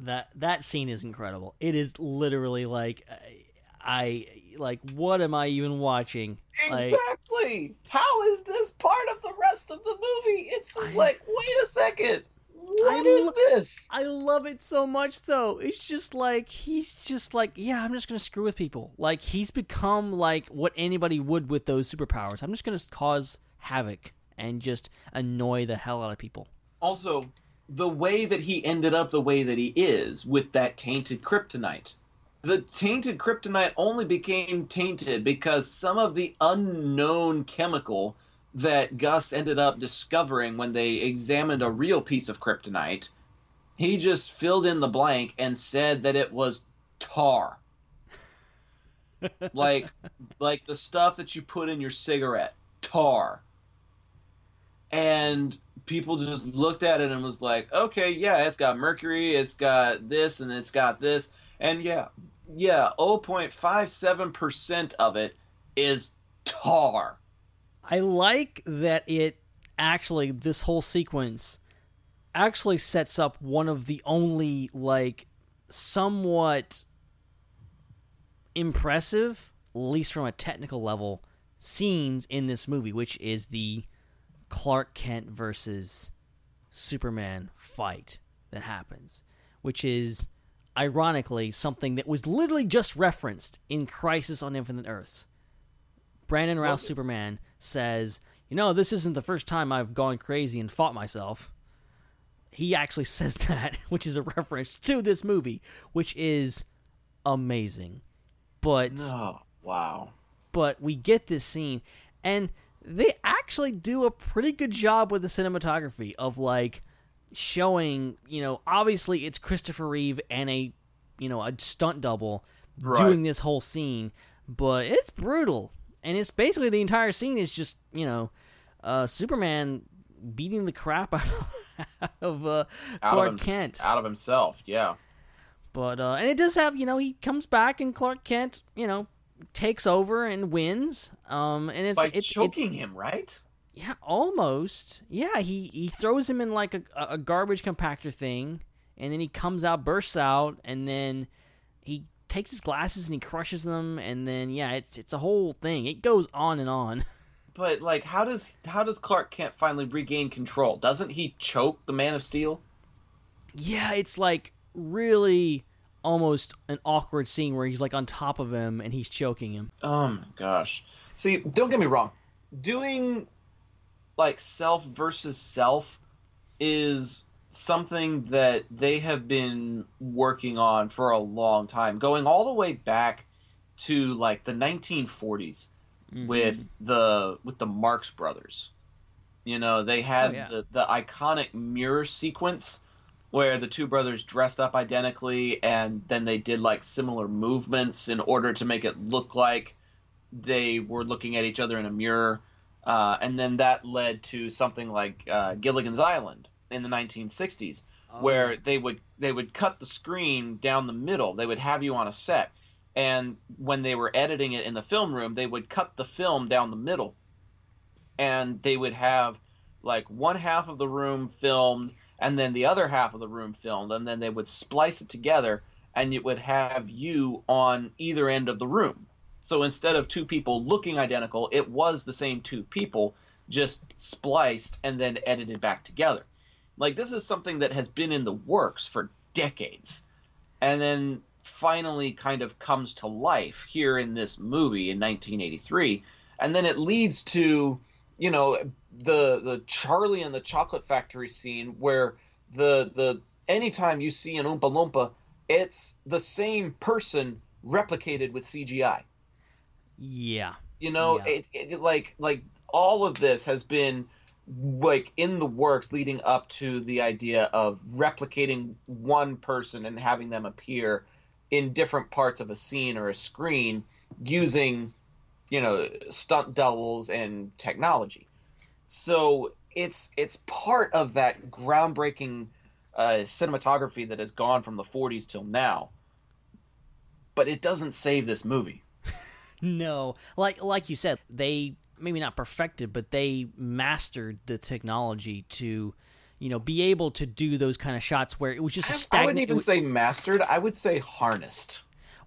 That that scene is incredible. It is literally like I, I like what am I even watching? Like Exactly. How is this part of the rest of the movie? It's just like, wait a second. What I is lo- this? I love it so much though. It's just like he's just like, yeah, I'm just gonna screw with people. Like he's become like what anybody would with those superpowers. I'm just gonna cause havoc and just annoy the hell out of people. Also, the way that he ended up the way that he is with that tainted kryptonite. The tainted kryptonite only became tainted because some of the unknown chemical that Gus ended up discovering when they examined a real piece of kryptonite, he just filled in the blank and said that it was tar. like like the stuff that you put in your cigarette, tar. And people just looked at it and was like, "Okay, yeah, it's got mercury, it's got this and it's got this." And yeah, yeah, 0.57% of it is tar. I like that it actually this whole sequence actually sets up one of the only like somewhat impressive, at least from a technical level, scenes in this movie, which is the Clark Kent versus Superman fight that happens, which is ironically something that was literally just referenced in Crisis on Infinite Earths. Brandon Routh Superman says, "You know, this isn't the first time I've gone crazy and fought myself." He actually says that, which is a reference to this movie, which is amazing. But oh, wow. But we get this scene and they actually do a pretty good job with the cinematography of like showing, you know, obviously it's Christopher Reeve and a, you know, a stunt double Right. doing this whole scene, but it's brutal. And it's basically the entire scene is just, you know, uh, Superman beating the crap out of, uh, Out Clark of him, Kent. out of himself, yeah. But uh, and it does have, you know, he comes back and Clark Kent, you know, takes over and wins. Um, and it's By it's choking it's, him, right? Yeah, almost. Yeah, he he throws him in like a a garbage compactor thing, and then he comes out, bursts out, and then he takes his glasses and he crushes them, and then yeah, it's it's a whole thing. It goes on and on. But like, how does how does Clark Kent finally regain control? Doesn't he choke the Man of Steel? Yeah, it's like really almost an awkward scene where he's like on top of him and he's choking him. Oh my gosh. See, don't get me wrong. Doing like self versus self is something that they have been working on for a long time, going all the way back to like the 1940s with the with the Marx brothers. You know, they had Oh, yeah. the the iconic mirror sequence where the two brothers dressed up identically and then they did like similar movements in order to make it look like they were looking at each other in a mirror. Uh, and then that led to something like uh, Gilligan's Island in the 1960s, where they would they would cut the screen down the middle. They would have you on a set, and when they were editing it in the film room, they would cut the film down the middle, and they would have like one half of the room filmed and then the other half of the room filmed, and then they would splice it together, and it would have you on either end of the room. So instead of two people looking identical, it was the same two people, just spliced and then edited back together. Like this is something that has been in the works for decades, and then finally kind of comes to life here in this movie in 1983, and then it leads to, you know, the the Charlie and the Chocolate Factory scene where the the anytime you see an Oompa Loompa, it's the same person replicated with CGI. Yeah. You know, Yeah. it, it like like all of this has been like in the works leading up to the idea of replicating one person and having them appear in different parts of a scene or a screen using you know stunt doubles and technology. So it's it's part of that groundbreaking uh, cinematography that has gone from the 40s till now. But it doesn't save this movie. No, like like you said, they maybe not perfected, but they mastered the technology to, you know, be able to do those kind of shots where it was just a I stagnant. I wouldn't even say mastered. I would say harnessed.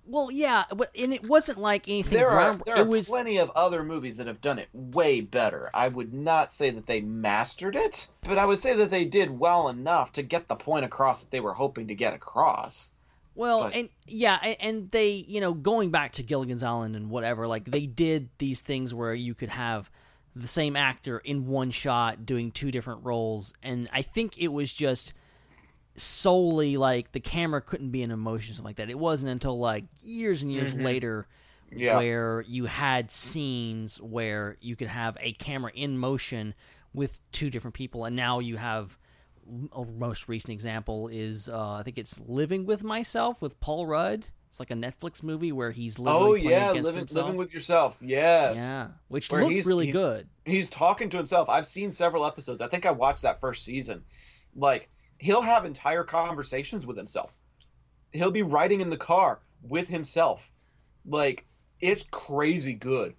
well, yeah, but and it wasn't like anything. There are there are was plenty of other movies that have done it way better. I would not say that they mastered it, but I would say that they did well enough to get the point across that they were hoping to get across. Well, But- and yeah, and, they, you know, going back to Gilligan's Island and whatever, like they did these things where you could have the same actor in one shot doing two different roles, and I think it was just solely like the camera couldn't be an emotion something like that. It wasn't until like years and years Mhm. later Yeah. where you had scenes where you could have a camera in motion with two different people, and now you have most recent example is uh, I think it's Living with Myself with Paul Rudd. It's like a Netflix movie where he's literally Oh yeah, living living with yourself. Yes. Yeah, which Where looked really he's- good. He's talking to himself. I've seen several episodes. I think I watched that first season. Like he'll have entire conversations with himself. He'll be riding in the car with himself. Like it's crazy good.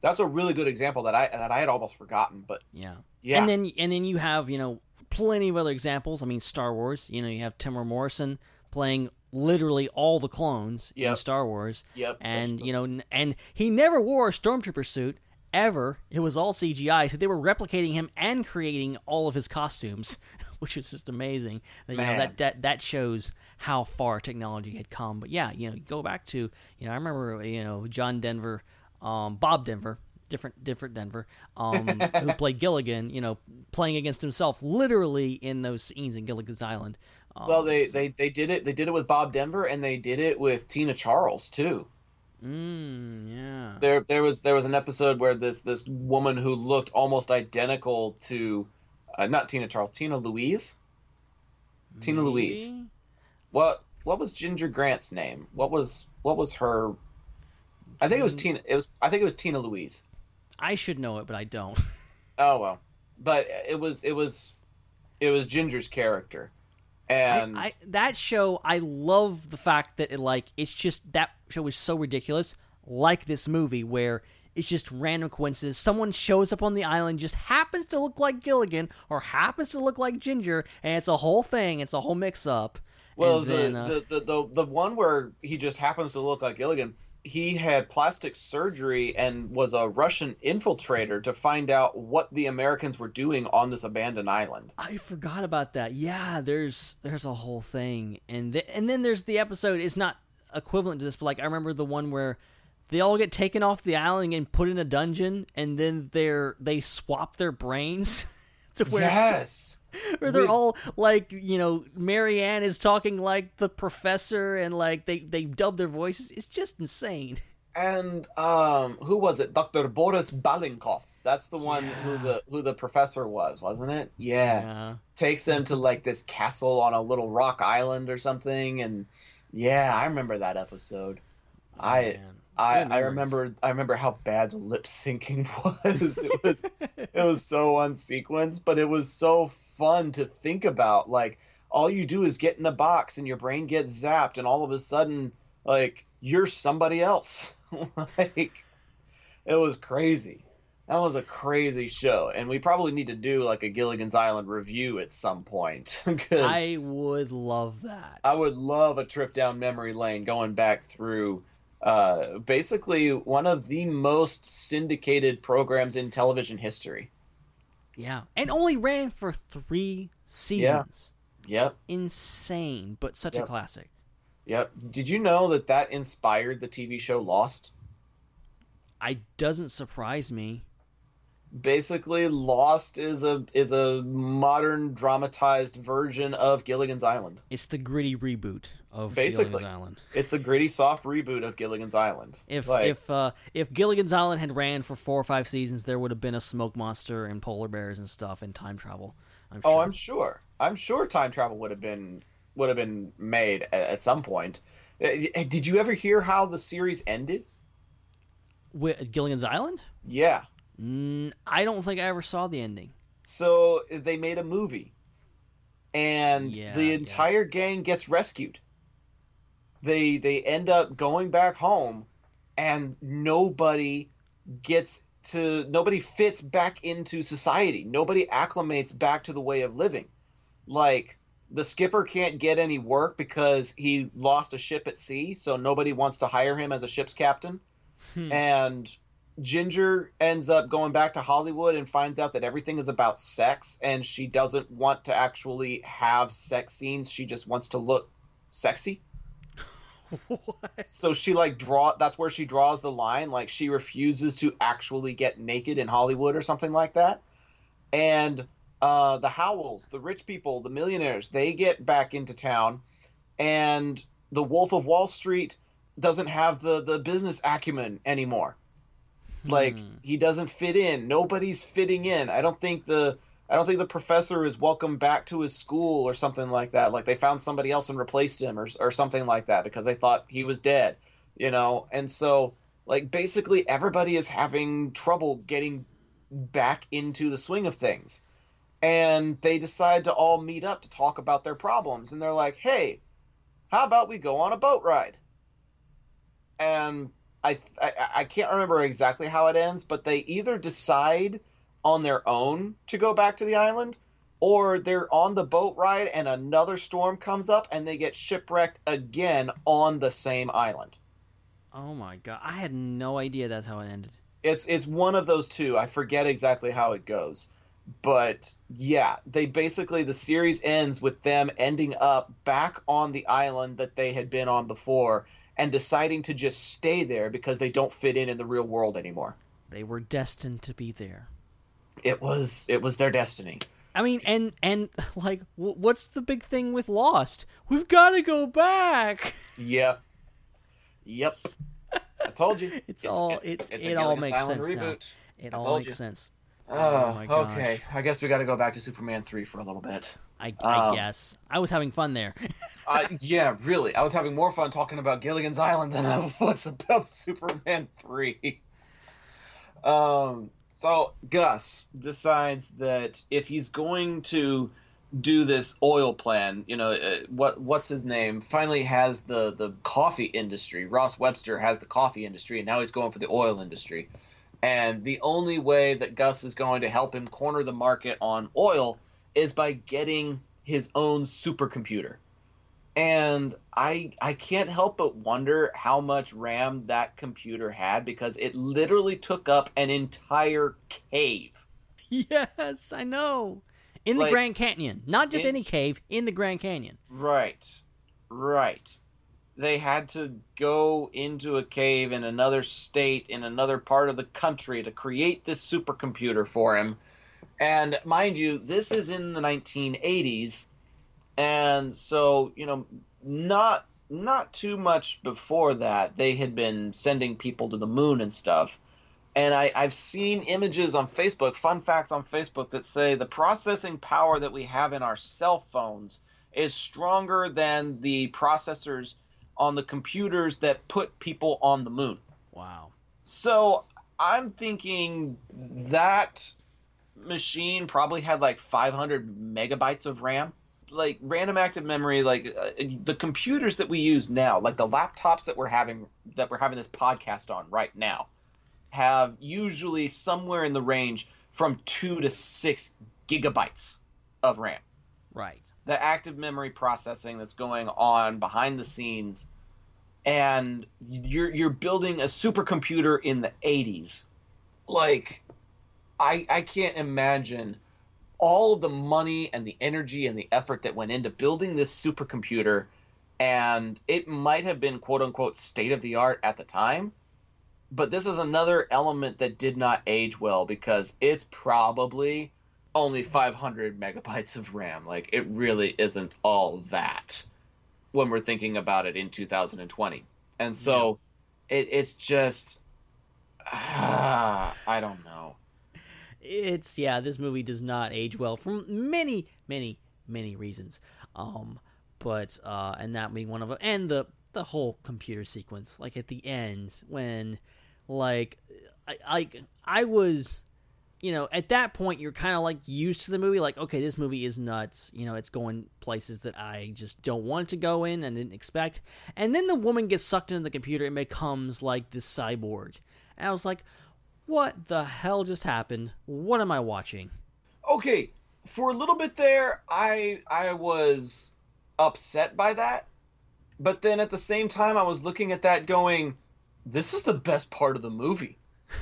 That's a really good example that I that I had almost forgotten, but Yeah. Yeah. And then and then you have, you know, plenty of other examples. I mean, Star Wars, you know, you have Temuera Morrison playing literally all the clones in Star Wars. Yep, And, you know, and he never wore a stormtrooper suit ever. It was all CGI. So they were replicating him and creating all of his costumes, which is just amazing. That, you know, that that that shows how far technology had come. But yeah, you know, go back to, you know, I remember, you know, John Denver, um, Bob Denver, different different Denver, um, who played Gilligan, you know, playing against himself literally in those scenes in Gilligan's Island. Um, well they, so- they they did it they did it with Bob Denver and they did it with Tina Charles too. Mm, yeah. There there was there was an episode where this this woman who looked almost identical to uh, not Tina Charles, Tina Louise. Tina Louise. What what was Ginger Grant's name? What was what was her? I think it was Tina. It was I think it was Tina Louise. I should know it, but I don't. Oh well, but it was it was it was Ginger's character, and I, I, that show, I love the fact that it like it's just that show is so ridiculous, like this movie where it's just random coincidence. Someone shows up on the island, just happens to look like Gilligan or happens to look like Ginger, and it's a whole thing. It's a whole mix up. well the, then, uh, the, the the the one where he just happens to look like Gilligan. He had plastic surgery and was a Russian infiltrator to find out what the Americans were doing on this abandoned island. I forgot about that. Yeah, there's there's a whole thing, and th- and then there's the episode. It's not equivalent to this, but like I remember the one where they all get taken off the island and put in a dungeon, and then they're they swap their brains to where Yes. where they're all like you know Mary Ann is talking like the professor, and like they they dub their voices. It's just insane. and um who was it dr boris Balinkoff that's the one who the who the professor was wasn't it yeah. Yeah. takes them to like this castle on a little rock island or something and yeah i remember that episode i Man. I, I remember I remember how bad the lip syncing was. It was it was so unsequenced, but it was so fun to think about. Like all you do is get in a box and your brain gets zapped, and all of a sudden, like you're somebody else. like it was crazy. That was a crazy show, and we probably need to do like a Gilligan's Island review at some point. I would love that. I would love a trip down memory lane going back through uh, basically one of the most syndicated programs in television history. Yeah, and only ran for three seasons. Yeah. Yep, Insane, but such a classic. yep. Did you know that that inspired the TV show Lost? I doesn't surprise me. Basically, Lost is a is a modern dramatized version of Gilligan's Island. It's the gritty reboot of Basically. Gilligan's Island. It's the gritty, soft reboot of Gilligan's Island. If Like- if uh, if Gilligan's Island had ran for four or five seasons, there would have been a smoke monster and polar bears and stuff and time travel. I'm sure. Oh, I'm sure. I'm sure time travel would have been would have been made at, at some point. Uh, Did you ever hear how the series ended? Wi- Gilligan's Island? Yeah. Mm, I don't think I ever saw the ending. So they made a movie, and Yeah, the yeah. entire gang gets rescued. They they end up going back home, and nobody gets to nobody fits back into society. Nobody acclimates back to the way of living. Like the skipper can't get any work because he lost a ship at sea, so nobody wants to hire him as a ship's captain. Hmm. And Ginger ends up going back to Hollywood and finds out that everything is about sex, and she doesn't want to actually have sex scenes. She just wants to look sexy. What? So she like draw. That's where she draws the line. Like she refuses to actually get naked in Hollywood or something like that. And uh, the Howells, the rich people, the millionaires, they get back into town, and the Wolf of Wall Street doesn't have the the business acumen anymore. Like Hmm. he doesn't fit in. Nobody's fitting in. I don't think the I don't think the professor is welcome back to his school or something like that. Like they found somebody else and replaced him or or something like that because they thought he was dead, you know. And so like basically everybody is having trouble getting back into the swing of things. And they decide to all meet up to talk about their problems and they're like, "Hey, how about we go on a boat ride?" And I, I I can't remember exactly how it ends, but they either decide on their own to go back to the island, or they're on the boat ride and another storm comes up and they get shipwrecked again on the same island. Oh my god, I had no idea that's how it ended. It's it's one of those two. I forget exactly how it goes. But yeah, they basically the series ends with them ending up back on the island that they had been on before and deciding to just stay there because they don't fit in in the real world anymore. They were destined to be there. It was it was their destiny. I mean, and and like, wh- what's the big thing with Lost? We've got to go back. Yep. Yep. I told you. It's, all it. it's a it all makes Island sense now. It I all makes you. sense. Ah, oh, my gosh. okay. I guess we got to go back to Superman 3 for a little bit. I, I Um, guess I was having fun there. Uh, yeah, really. I was having more fun talking about Gilligan's Island than I was about Superman 3. Um, so Gus decides that if he's going to do this oil plan, you know, uh, what what's his name? Finally has the the coffee industry. Ross Webster has the coffee industry and now he's going for the oil industry. And the only way that Gus is going to help him corner the market on oil is by getting his own supercomputer and I I can't help but wonder how much RAM that computer had because it literally took up an entire cave. yes, I know. In the Like, Grand Canyon, not just in- any cave, in the Grand Canyon. Right. Right. They had to go into a cave in another state in another part of the country to create this supercomputer for him. And mind you, this is in the 1980s and so, you know, not not too much before that they had been sending people to the moon and stuff. And I, I've seen images on Facebook, fun facts on Facebook that say the processing power that we have in our cell phones is stronger than the processors on the computers that put people on the moon. Wow. So I'm thinking that machine probably had like 500 megabytes of RAM. Like random active memory, like uh, the computers that we use now, like the laptops that we're having that we're having this podcast on right now, have usually somewhere in the range from two to six gigabytes of RAM Right. the active memory processing that's going on behind the scenes and you're you're building a supercomputer in the 80s like i i can't imagine all of the money and the energy and the effort that went into building this supercomputer and it might have been quote unquote state of the art at the time but this is another element that did not age well because it's probably only 500 megabytes of RAM. Like it really isn't all that when we're thinking about it in 2020. And so it, it's just ah, I don't know. It's yeah, this movie does not age well for many, many, many reasons. Um, but uh, and that being one of them, and the the whole computer sequence, like at the end when, like, I like I was, you know, at that point you're kind of like used to the movie, like okay, this movie is nuts. You know, it's going places that I just don't want to go in and didn't expect. And then the woman gets sucked into the computer and becomes like this cyborg, and I was like what the hell just happened? What am I watching? Okay, for a little bit there, I I was upset by that, but then at the same time, I was looking at that going, "This is the best part of the movie."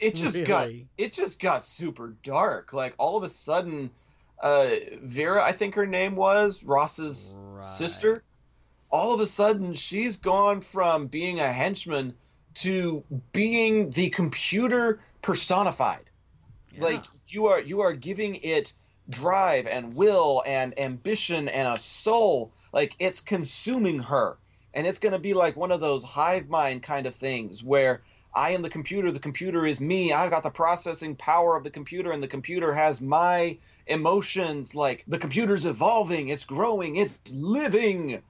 It just got it just got super dark. Like all of a sudden, uh, Vera, I think her name was Ross's sister. All of a sudden, she's gone from being a henchman to being the computer personified like you are you are giving it drive and will and ambition and a soul. Like it's consuming her. And it's going to be like one of those hive mind kind of things where I am the computer, the computer is me. I've got the processing power of the computer, and the computer has my emotions. Like the computer's evolving, it's growing, it's living.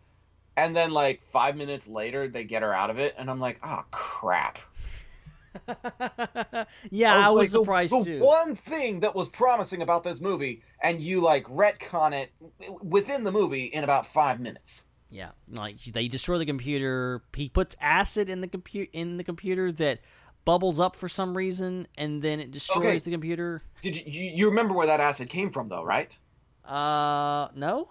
And then, like, five minutes later, they get her out of it, and I'm like, oh, crap. yeah, I was, like, surprised the, the too. one thing that was promising about this movie, and you like retcon it within the movie in about five minutes. Yeah, like they destroy the computer. He puts acid in the computer in the computer that bubbles up for some reason, and then it destroys Okay. the computer. Did you, you you remember where that acid came from, though, right? Uh, no.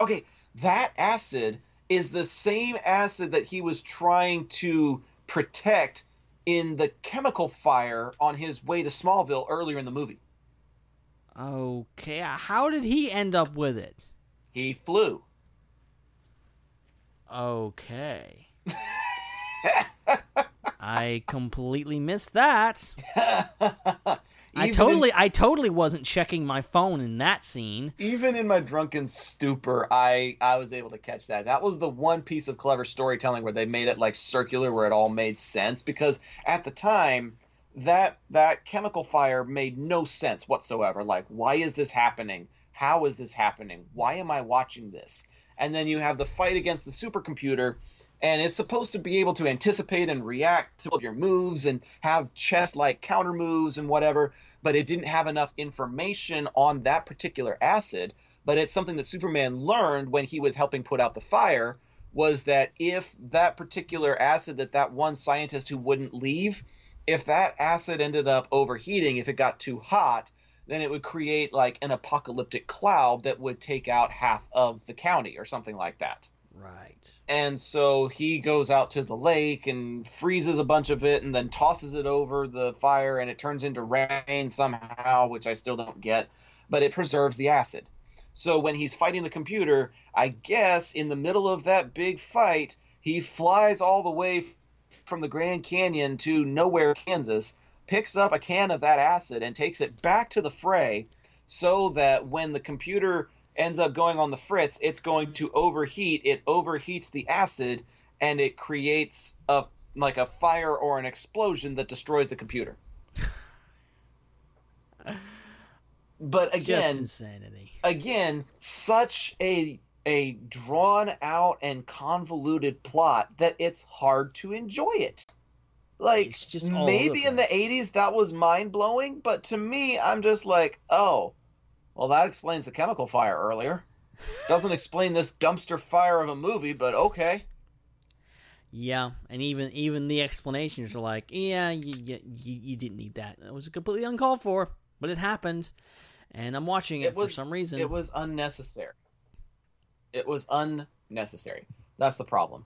Okay, that acid is the same acid that he was trying to protect in the chemical fire on his way to Smallville earlier in the movie. Okay, how did he end up with it? He flew. Okay. I completely missed that. I totally, in- I totally wasn't checking my phone in that scene. even in my drunken stupor, I I was able to catch that. That was the one piece of clever storytelling where they made it like circular, where it all made sense. Because at the time, that that chemical fire made no sense whatsoever. Like, why is this happening? How is this happening? Why am I watching this? And then you have the fight against the supercomputer, and it's supposed to be able to anticipate and react to your moves and have chess like counter moves and whatever but it didn't have enough information on that particular acid. But it's something that superman learned when he was helping put out the fire was that if that particular acid that that one scientist who wouldn't leave if that acid ended up overheating if it got too hot then it would create like an apocalyptic cloud that would take out half of the county or something like that Right. and so he goes out to the lake and freezes a bunch of it and then tosses it over the fire and it turns into rain somehow, which I still don't get, but it preserves the acid. So when he's fighting the computer, I guess in the middle of that big fight, he flies all the way from the Grand Canyon to nowhere, Kansas, picks up a can of that acid and takes it back to the fray so that when the computer ends up going on the fritz, it's going to overheat. It overheats the acid and it creates a like a fire or an explosion that destroys the computer. But Just again, insanity. again, such a a drawn out and convoluted plot that it's hard to enjoy it. Like just maybe in the 80s that was mind blowing, but to me I'm just like, "Oh, well that explains the chemical fire earlier. Doesn't explain this dumpster fire of a movie, but okay." Yeah, and even even the explanations are like, yeah, you, you, you didn't need that. It was completely uncalled for, but it happened, and I'm watching it, It was for some reason. It was unnecessary. It was unnecessary. That's the problem.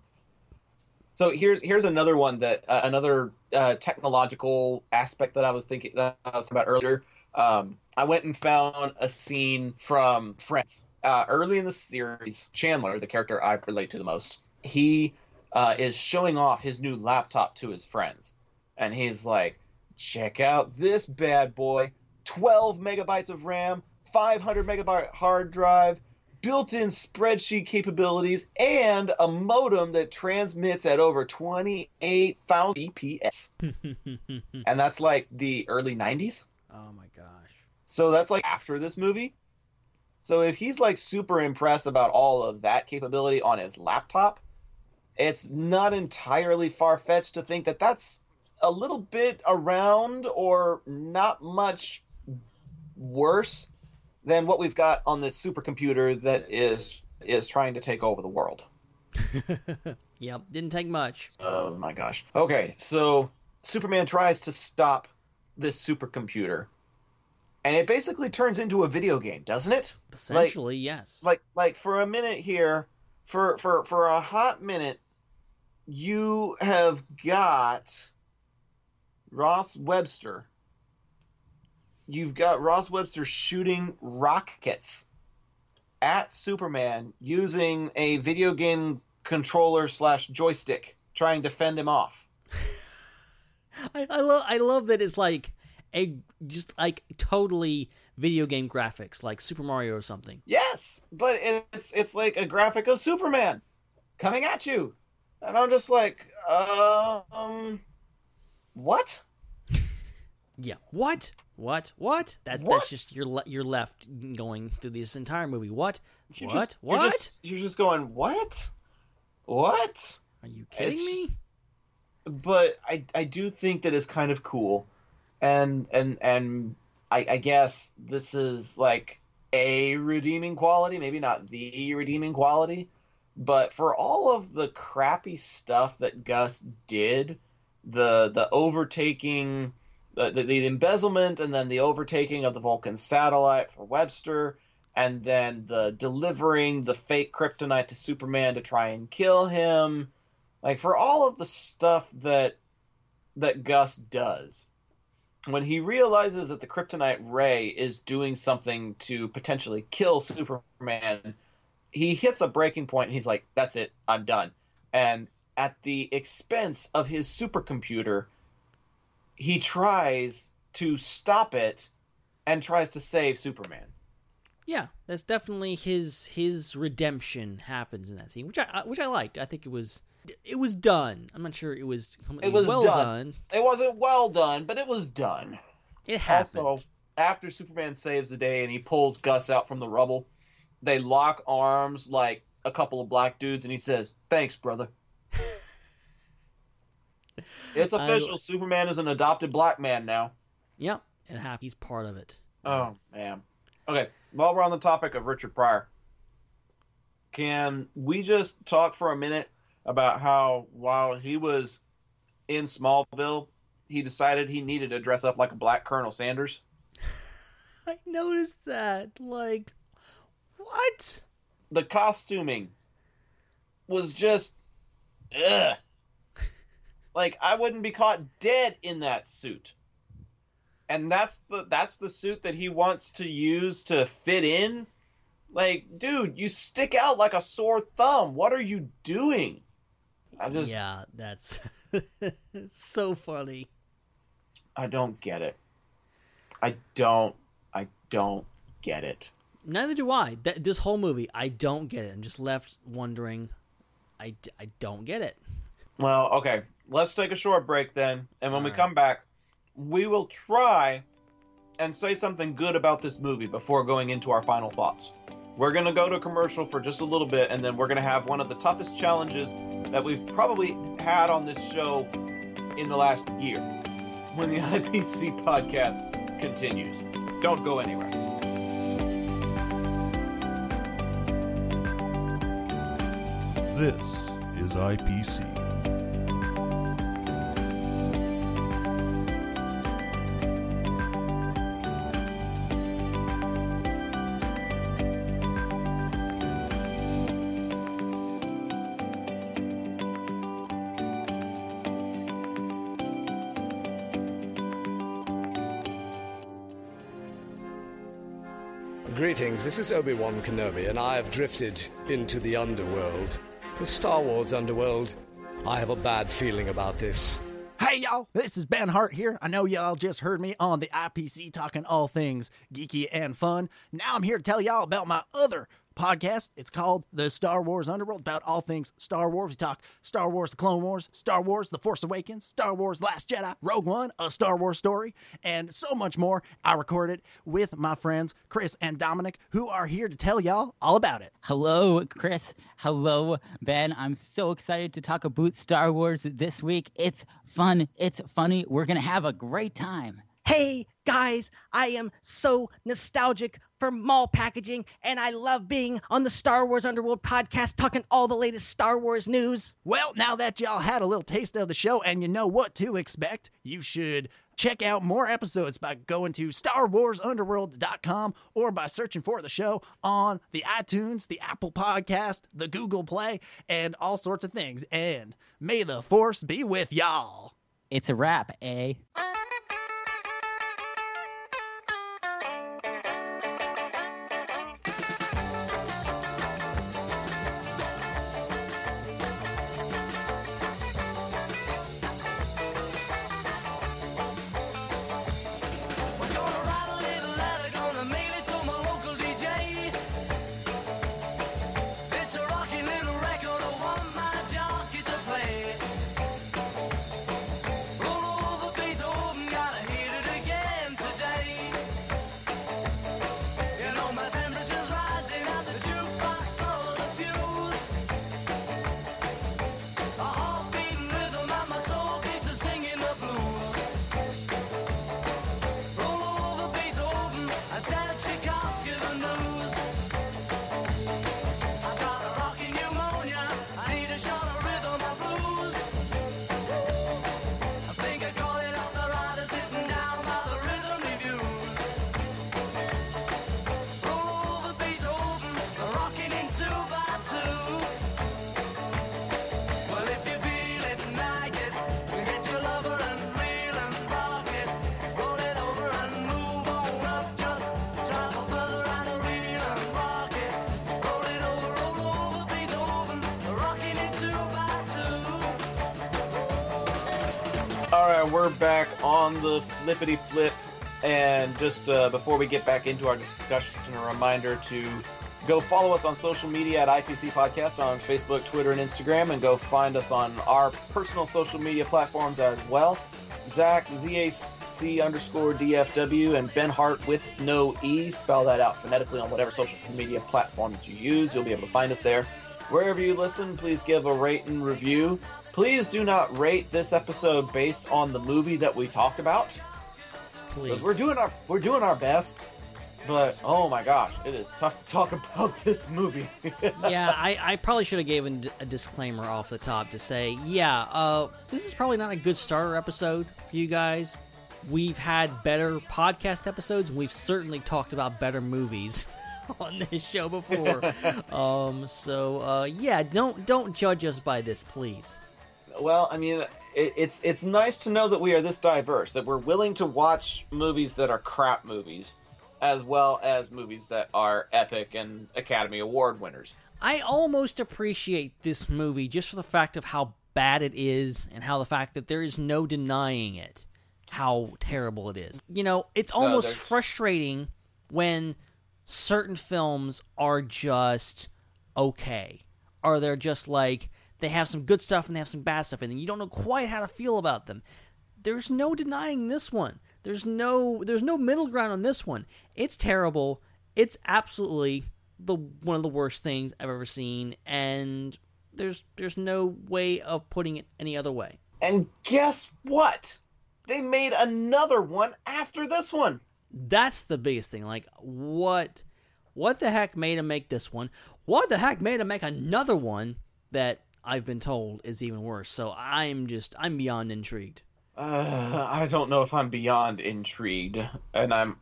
So here's here's another one that uh, another uh, technological aspect that I was thinking that I was talking about earlier. Um, I went and found a scene from Friends. Uh, early in the series, Chandler, the character I relate to the most, he uh, is showing off his new laptop to his friends, and he's like, "Check out this bad boy! 12 megabytes of RAM, 500 megabyte hard drive, built-in spreadsheet capabilities, and a modem that transmits at over 28,000 bps." and that's like the early 90s. Oh my gosh. So that's like after this movie. So if he's like super impressed about all of that capability on his laptop, it's not entirely far fetched to think that that's a little bit around or not much worse than what we've got on this supercomputer that is is trying to take over the world. Yep, didn't take much. Oh my gosh. Okay, so Superman tries to stop this supercomputer. And it basically turns into a video game, doesn't it? Essentially, yes. Like like for a minute here, for for for a hot minute, you have got Ross Webster. You've got Ross Webster shooting rockets at Superman using a video game controller slash joystick, trying to fend him off. I, I love I love that it's like a just like totally video game graphics like Super Mario or something. Yes, but it's it's like a graphic of Superman coming at you, and I'm just like, um, what? Yeah. What? What? What? That's What? that's just you're le- you're left going through this entire movie. What? You're what? Just, you're what? just- You're just, going, what? What? Are you kidding It's me? just- But I I do think that it's kind of cool, and and and I I guess this is like a redeeming quality, maybe not the redeeming quality, but for all of the crappy stuff that Gus did, the the overtaking, the, the, the embezzlement, and then the overtaking of the Vulcan satellite for Webster, and then the delivering the fake kryptonite to Superman to try and kill him, like for all of the stuff that that Gus does. When he realizes that the kryptonite ray is doing something to potentially kill Superman, he hits a breaking point and he's like, "That's it, I'm done." And at the expense of his supercomputer, he tries to stop it and tries to save Superman. Yeah, that's definitely his his redemption happens in that scene, which I which I liked. I think it was it was done. I'm not sure it was It was well done. It wasn't well done, but it was done. It happened. Also, after Superman saves the day and he pulls Gus out from the rubble, they lock arms like a couple of black dudes, and he says, "Thanks, brother." it's I- official. Superman is an adopted black man now. Yep, and. He's part of it. Oh man. Okay. While we're on the topic of Richard Pryor, can we just talk for a minute about how while he was in Smallville, he decided he needed to dress up like a black Colonel Sanders? I noticed that. Like, what? The costuming was just ugh. Like I wouldn't be caught dead in that suit. And that's the that's the suit that he wants to use to fit in. Like, dude, you stick out like a sore thumb. What are you doing? I just Yeah, that's so funny. I don't get it. I don't I don't get it. Neither do I. Th- this whole movie, I don't get it. I'm just left wondering. I, d- I don't get it. Well, okay. Let's take a short break then, and when we Alright. come back, we will try and say something good about this movie before going into our final thoughts. We're going to go to commercial for just a little bit, and then we're going to have one of the toughest challenges that we've probably had on this show in the last year when the IPC podcast continues. Don't go anywhere. This is IPC. This is Obi-Wan Kenobi, and I have drifted into the underworld. The Star Wars underworld. I have a bad feeling about this. Hey y'all, this is Ben Hart here. I know y'all just heard me on the IPC talking all things geeky and fun. Now I'm here to tell y'all about my other podcast. It's called The Star Wars Underworld, about all things Star Wars. We talk Star Wars The Clone Wars, Star Wars The Force Awakens, Star Wars Last Jedi, Rogue One, A Star Wars Story, and so much more. I record it with my friends Chris and Dominic, who are here to tell y'all all about it. Hello, Chris. Hello, Ben. I'm so excited to talk about Star Wars this week. It's fun. It's funny. We're going to have a great time. Hey guys, I am so nostalgic for mall packaging, and I love being on the Star Wars Underworld podcast talking all the latest Star Wars news. Well, now that y'all had a little taste of the show and you know what to expect, you should check out more episodes by going to StarWarsUnderworld.com or by searching for the show on the iTunes, the Apple Podcast, the Google Play, and all sorts of things. And may the Force be with y'all. It's a wrap, eh? Just uh, before we get back into our discussion, a reminder to go follow us on social media at IPC Podcast on Facebook, Twitter, and Instagram, and go find us on our personal social media platforms as well. Zach ZAC underscore DFW and Ben Hart with no E. Spell that out phonetically on whatever social media platform that you use. You'll be able to find us there. Wherever you listen, please give a rate and review. Please do not rate this episode based on the movie that we talked about. Please. We're doing our we're doing our best, but oh my gosh, it is tough to talk about this movie. yeah, I, I probably should have given a disclaimer off the top to say, yeah, uh, this is probably not a good starter episode for you guys. We've had better podcast episodes. And we've certainly talked about better movies on this show before. um, so uh, yeah, don't don't judge us by this, please. Well, I mean, it, it's it's nice to know that we are this diverse, that we're willing to watch movies that are crap movies, as well as movies that are epic and Academy Award winners. I almost appreciate this movie just for the fact of how bad it is and how the fact that there is no denying it, how terrible it is. You know, it's almost there's- frustrating when certain films are just okay, or they're just like they have some good stuff and they have some bad stuff, and you don't know quite how to feel about them. There's no denying this one. There's no there's no middle ground on this one. It's terrible. It's absolutely the one of the worst things I've ever seen, and there's there's no way of putting it any other way. And guess what? They made another one after this one. That's the biggest thing. Like what what the heck made him make this one? What the heck made him make another one that I've been told is even worse? So I'm just I'm beyond intrigued. Uh, I don't know if I'm beyond intrigued, and I'm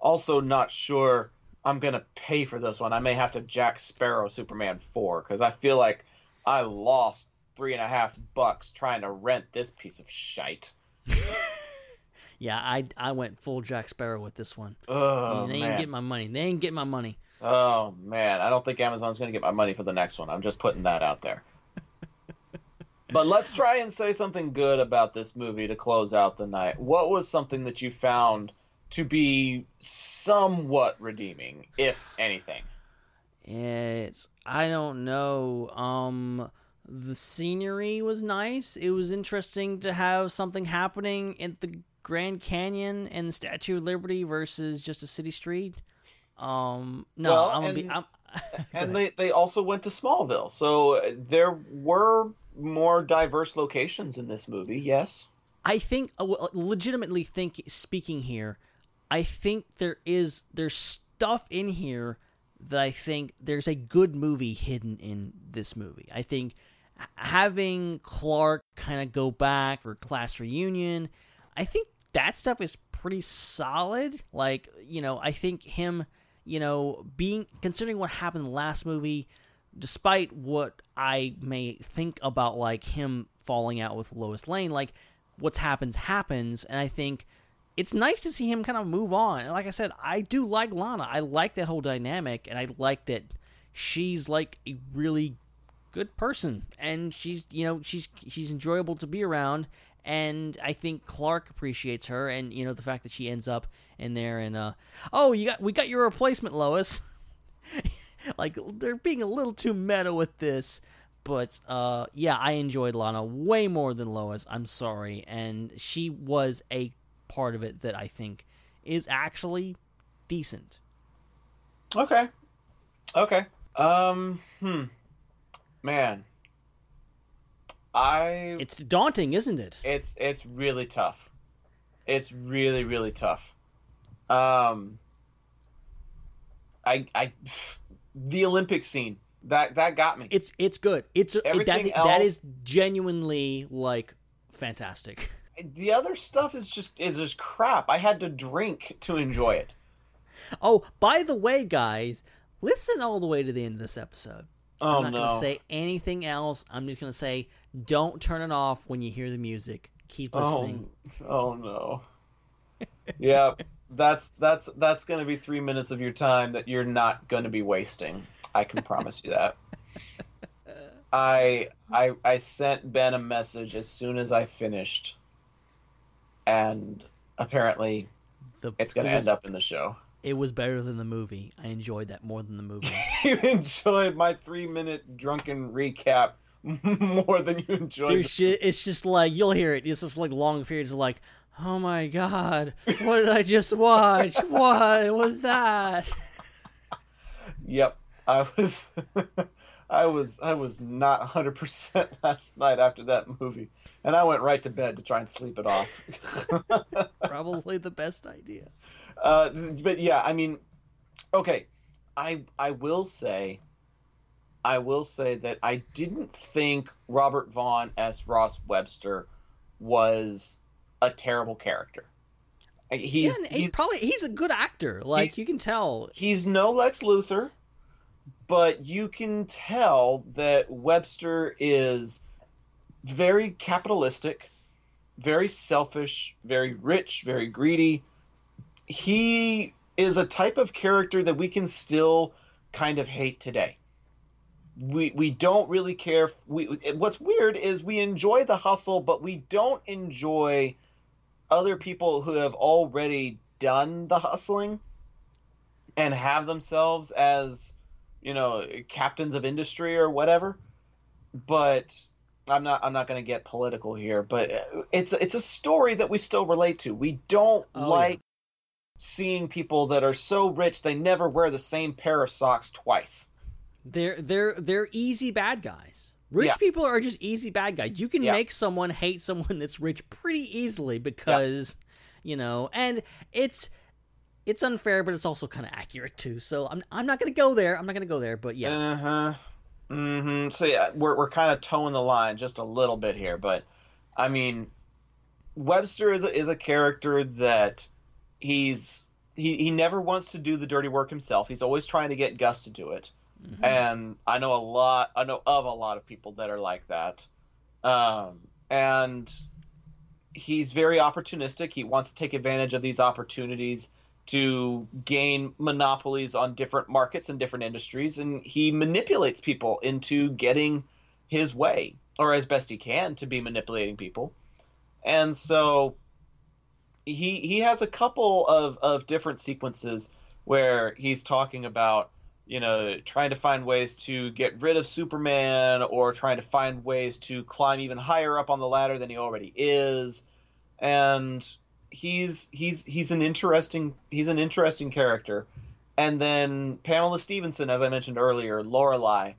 also not sure I'm gonna pay for this one. I may have to Jack Sparrow Superman four because I feel like I lost three and a half bucks trying to rent this piece of shite. Yeah, I I went full Jack Sparrow with this one. Oh they ain't man. getting my money. They ain't getting my money. Oh man, I don't think Amazon's gonna get my money for the next one. I'm just putting that out there. But let's try and say something good about this movie to close out the night. What was something that you found to be somewhat redeeming, if anything? It's I don't know. Um the scenery was nice. It was interesting to have something happening at the Grand Canyon and the Statue of Liberty versus just a city street. Um no, Well, I'm gonna be and- I'm, and they, they also went to Smallville, so there were more diverse locations in this movie. Yes. I think uh, legitimately think speaking here, I think there is there's stuff in here that I think there's a good movie hidden in this movie. I think having Clark kind of go back for class reunion, I think that stuff is pretty solid. Like, you know, I think him, you know, being considering what happened in the last movie, despite what I may think about like him falling out with Lois Lane, like what's happens happens, and I think it's nice to see him kind of move on. And like I said, I do like Lana. I like that whole dynamic, and I like that she's like a really good person, and she's you know she's she's enjoyable to be around. And I think Clark appreciates her, and you know the fact that she ends up in there, and uh, oh, you got we got your replacement, Lois. like they're being a little too meta with this but uh yeah i enjoyed lana way more than lois i'm sorry and she was a part of it that i think is actually decent Okay. Okay. Um. Hmm. Man. I. it's daunting isn't it It's it's really tough. It's really really tough. Um. I I the Olympic scene that that got me. it's it's good it's it, Everything that else- is genuinely like fantastic The other stuff is just is just crap. I had to drink to enjoy it. oh by the way guys listen all the way to the end of this episode Oh, i'm not no. gonna say anything else i'm just gonna say don't turn it off when you hear the music keep oh, listening Oh, oh no. yeah, that's that's that's going to be 3 minutes of your time that you're not going to be wasting. I can promise you that. I I I sent Ben a message as soon as I finished and apparently The, it's going to it was- end up in the show. It was better than the movie. I enjoyed that more than the movie. you enjoyed my three minute drunken recap more than you enjoyed. There's the- it's just like you'll hear it. It's just like long periods of like, oh my god, what did I just watch? what was that? Yep, I was, I was, I was not 100 percent last night after that movie, and I went right to bed to try and sleep it off. Probably the best idea. Uh, but yeah, I mean, okay, I I will say, I will say that I didn't think Robert Vaughn as Ross Webster was a terrible character. He's yeah, he's probably he's a good actor. Like you can tell. he's no Lex Luthor, but you can tell that Webster is very capitalistic, very selfish, very rich, very greedy. He is a type of character that we can still kind of hate today. We we don't really care. We what's weird is we enjoy the hustle, but we don't enjoy other people who have already done the hustling and have themselves as you know captains of industry or whatever. But i'm not i'm not going to get political here but it's it's a story that we still relate to. We don't Oh, like seeing people that are so rich they never wear the same pair of socks twice. They're they're they're easy bad guys. Rich Yeah. people are just easy bad guys. You can Yeah. make someone hate someone that's rich pretty easily because, you know, and it's it's unfair, but it's also kind of accurate too. So I'm I'm not gonna go there. I'm not gonna go there. But yeah, Uh-huh. Mm-hmm. So yeah, we're we're kind of towing the line just a little bit here, but I mean, Webster is a, is a character that he's he he never wants to do the dirty work himself. He's always trying to get Gus to do it, and I know a lot. I know of a lot of people that are like that, um, and he's very opportunistic. He wants to take advantage of these opportunities to gain monopolies on different markets and different industries, and he manipulates people into getting his way, or as best he can to be manipulating people. And so he he has a couple of, of different sequences where he's talking about you know trying to find ways to get rid of Superman or trying to find ways to climb even higher up on the ladder than he already is. And he's he's he's an interesting he's an interesting character. And then Pamela Stephenson as I mentioned earlier Lorelei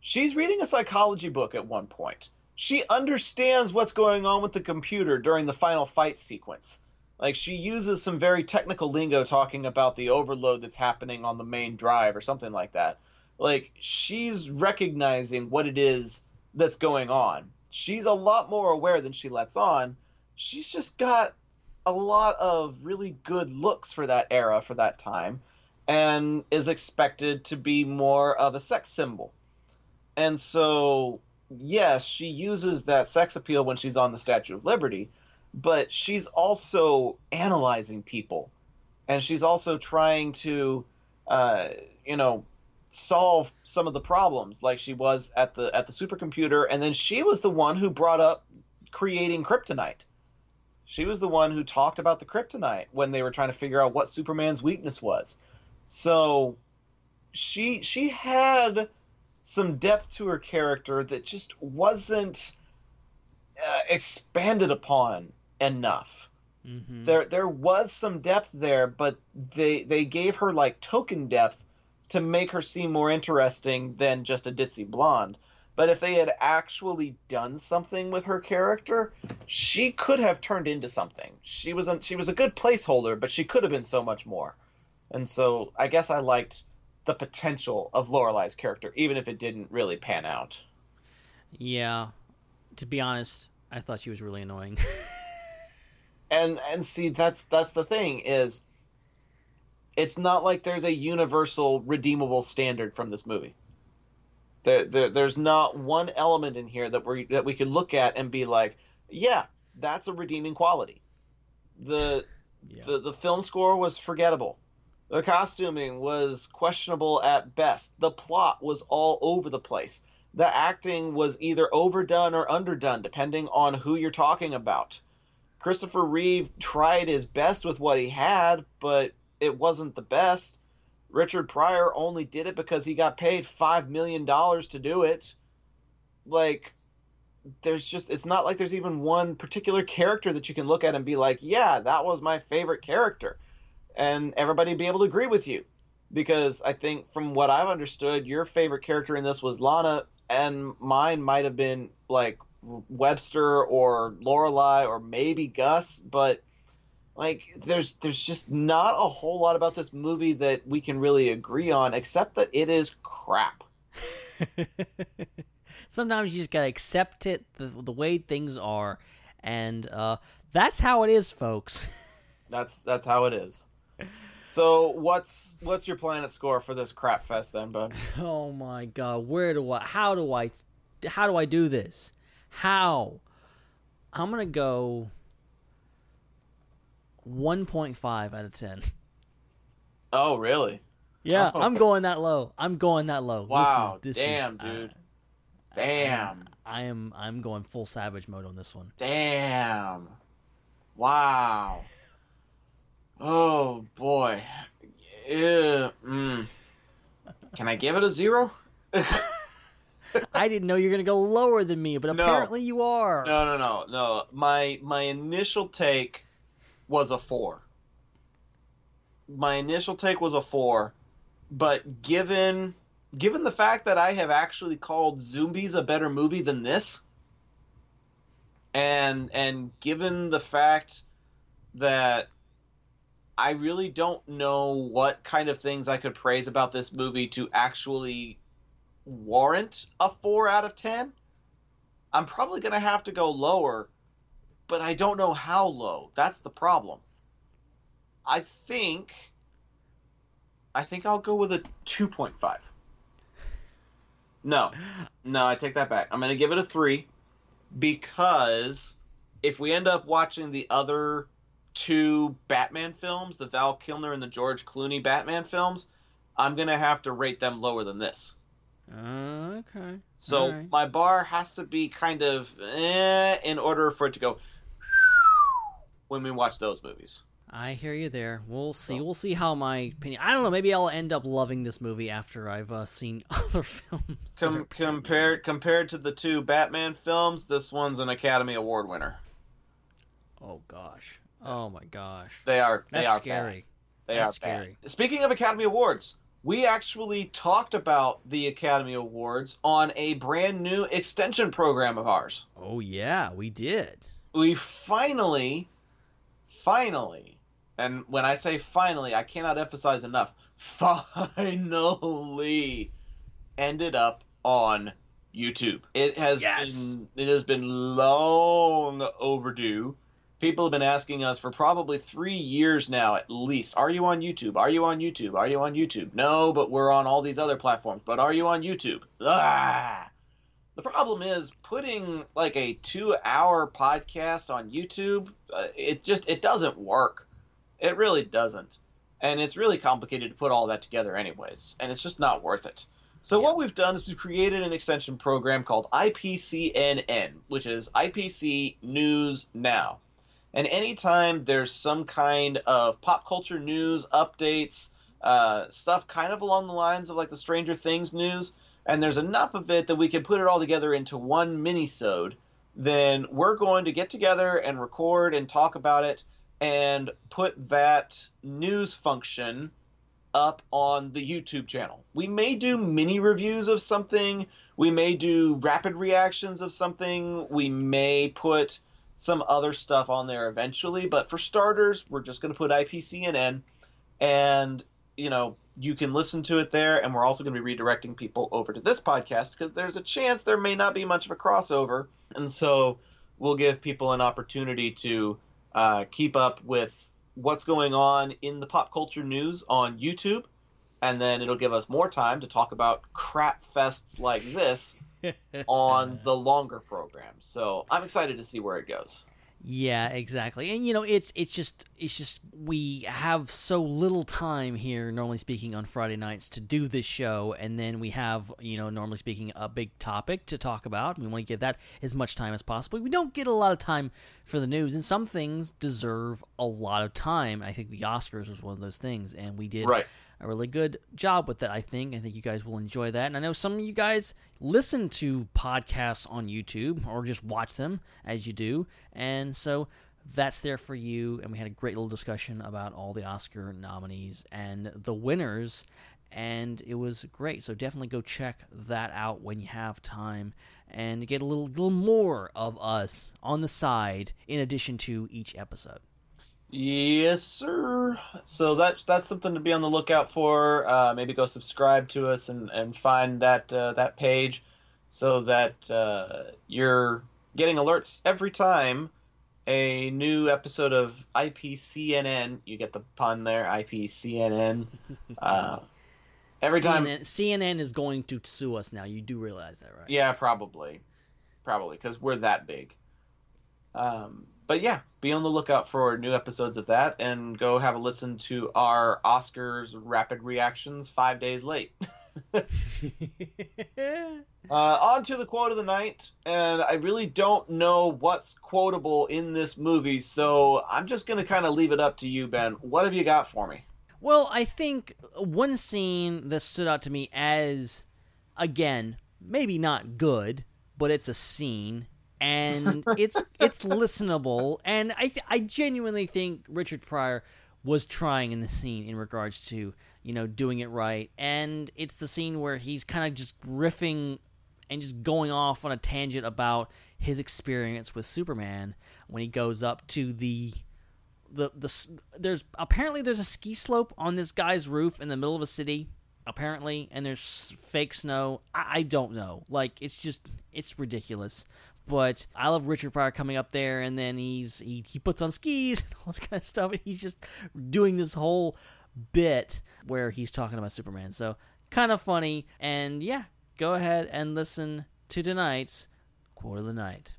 she's reading a psychology book at one point. She understands what's going on with the computer during the final fight sequence like she uses some very technical lingo talking about the overload that's happening on the main drive or something like that. Like she's recognizing what it is that's going on. She's a lot more aware than she lets on. She's just got a lot of really good looks for that era for that time and is expected to be more of a sex symbol. And so, yes, she uses that sex appeal when she's on the Statue of Liberty, but she's also analyzing people. And she's also trying to uh, you know solve some of the problems like she was at the at the supercomputer. And then she was the one who brought up creating kryptonite. She was the one who talked about the kryptonite when they were trying to figure out what superman's weakness was. So she she had some depth to her character that just wasn't uh, expanded upon enough. Mm-hmm. There there was some depth there, but they they gave her like token depth to make her seem more interesting than just a ditzy blonde. But if they had actually done something with her character, she could have turned into something. She was a, she was a good placeholder, but she could have been so much more. And so I guess I liked the potential of Lorelei's character, even if it didn't really pan out. yeah. To be honest, I thought she was really annoying. and and see that's that's the thing is it's not like there's a universal redeemable standard from this movie. There, there there's not one element in here that we that we could look at and be like yeah that's a redeeming quality. The the the film score was forgettable. The costuming was questionable at best. The plot was all over the place. The acting was either overdone or underdone depending on who you're talking about Christopher Reeve tried his best with what he had, but it wasn't the best. Richard Pryor only did it because he got paid five million dollars to do it. Like, there's just it's not like there's even one particular character that you can look at and be like, yeah, that was my favorite character, and everybody be able to agree with you, because I think from what I've understood, your favorite character in this was Lana, and mine might have been like Webster or Lorelei or maybe Gus, but like there's there's just not a whole lot about this movie that we can really agree on except that it is crap. Sometimes you just gotta accept it the, the way things are, and uh, that's how it is, folks. That's that's how it is. So what's what's your planet score for this crap fest then, bud? Oh my god, where do I? How do I? How do I do this? How? I'm gonna go 1.5 out of 10. Oh, really? Yeah, Oh. I'm going that low. I'm going that low. This is- Wow, this damn, is, dude. uh, Damn. I am I'm going full savage mode on this one. Damn. Wow. Oh boy. Yeah. Mm. Can I give it a zero? I didn't know you were gonna go lower than me, but No. apparently you are. No, no, no, no. My my initial take was a four. My initial take was a four, but given given the fact that I have actually called Zombies a better movie than this, and and given the fact that I really don't know what kind of things I could praise about this movie to actually warrant a four out of ten. I'm probably going to have to go lower, but I don't know how low. That's the problem. I think I think I'll go with a 2.5. No. No, I take that back. I'm going to give it a 3 because if we end up watching the other two Batman films, the Val Kilmer and the George Clooney Batman films, I'm going to have to rate them lower than this. Uh, okay. So right. my bar has to be kind of eh, in order for it to go when we watch those movies. I hear you there. We'll see. We'll see how my opinion. I don't know. Maybe I'll end up loving this movie after I've uh, seen other films. Com- compared compared to the two Batman films, this one's an Academy Award winner. Oh gosh. Oh my gosh. They are they That's are scary. Bad. They That's are bad. scary. Speaking of Academy Awards, we actually talked about the Academy Awards on a brand new extension program of ours. Oh yeah, we did. we finally, finally, and when I say finally, I cannot emphasize enough, finally ended up on YouTube. It has been it has been long overdue. People have been asking us for probably three years now at least. Are you on YouTube? Are you on YouTube? Are you on YouTube? No, but we're on all these other platforms. But are you on YouTube? Ah. The problem is putting like a two-hour podcast on YouTube. Uh, it just it doesn't work. It really doesn't, and it's really complicated to put all that together, anyways. And it's just not worth it. So what we've done is we've created an extension program called IPCNN, which is IPC News Now. And anytime there's some kind of pop culture news, updates, uh, stuff kind of along the lines of like the Stranger Things news, and there's enough of it that we can put it all together into one mini-sode, then we're going to get together and record and talk about it and put that news function up on the YouTube channel. We may do mini reviews of something, we may do rapid reactions of something, we may put some other stuff on there eventually, but for starters, we're just going to put IPCNN and you know, you can listen to it there and we're also going to be redirecting people over to this podcast because there's a chance there may not be much of a crossover. And so we'll give people an opportunity to uh, keep up with what's going on in the pop culture news on YouTube, and then it'll give us more time to talk about crap fests like this on the longer program. So I'm excited to see where it goes. Yeah, exactly. And you know, it's it's just it's just we have so little time here normally speaking on Friday nights to do this show and then we have, you know, normally speaking a big topic to talk about. We want to give that as much time as possible. We don't get a lot of time for the news and some things deserve a lot of time. I think the Oscars was one of those things and we did Right. A really good job with that, I think. I think you guys will enjoy that. And I know some of you guys listen to podcasts on YouTube or just watch them as you do. And so that's there for you. And we had a great little discussion about all the Oscar nominees and the winners. And it was great. So definitely go check that out when you have time and get a little, little more of us on the side in addition to each episode. Yes, sir. So that's that's something to be on the lookout for. Uh, maybe go subscribe to us and, and find that uh, that page, so that uh, you're getting alerts every time a new episode of IPCNN. You get the pun there, IPCNN. Uh, every time, CNN, CNN is going to sue us now. You do realize that, right? yeah, probably, probably because we're that big. Um, but yeah, be on the lookout for new episodes of that, and go have a listen to our Oscars rapid reactions five days late. uh, on to the quote of the night, and I really don't know what's quotable in this movie, so I'm just gonna kind of leave it up to you, Ben. What have you got for me? Well, I think one scene that stood out to me as, again, maybe not good, but it's a scene, and it's it's listenable, and I I genuinely think Richard Pryor was trying in the scene in regards to you know doing it right, and it's the scene where he's kind of just riffing and just going off on a tangent about his experience with Superman when he goes up to the the the there's apparently there's a ski slope on this guy's roof in the middle of a city apparently and there's fake snow. I, I don't know. Like it's just it's ridiculous but I love Richard Pryor coming up there and then he's he, he puts on skis and all this kind of stuff and he's just doing this whole bit where he's talking about Superman so kind of funny and yeah go ahead and listen to tonight's quote of the night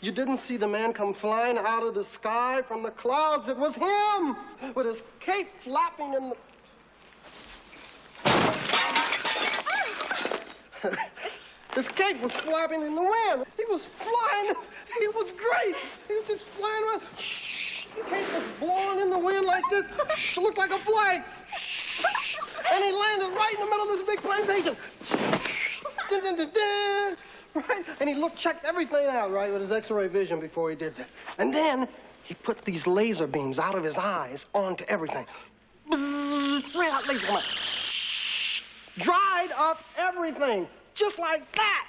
You didn't see the man come flying out of the sky from the clouds. It was him with his cape flapping in the. His cape was flapping in the wind. He was flying. He was great. He was just flying around. Shh. The cape was blowing in the wind like this. Shh. Looked like a flag. Shh. And he landed right in the middle of this big plantation. Dun, dun, dun, dun. Right? And he looked, checked everything out, right, with his x-ray vision before he did that. And then he put these laser beams out of his eyes onto everything. Bzzz, laser. Dried up everything, just like that.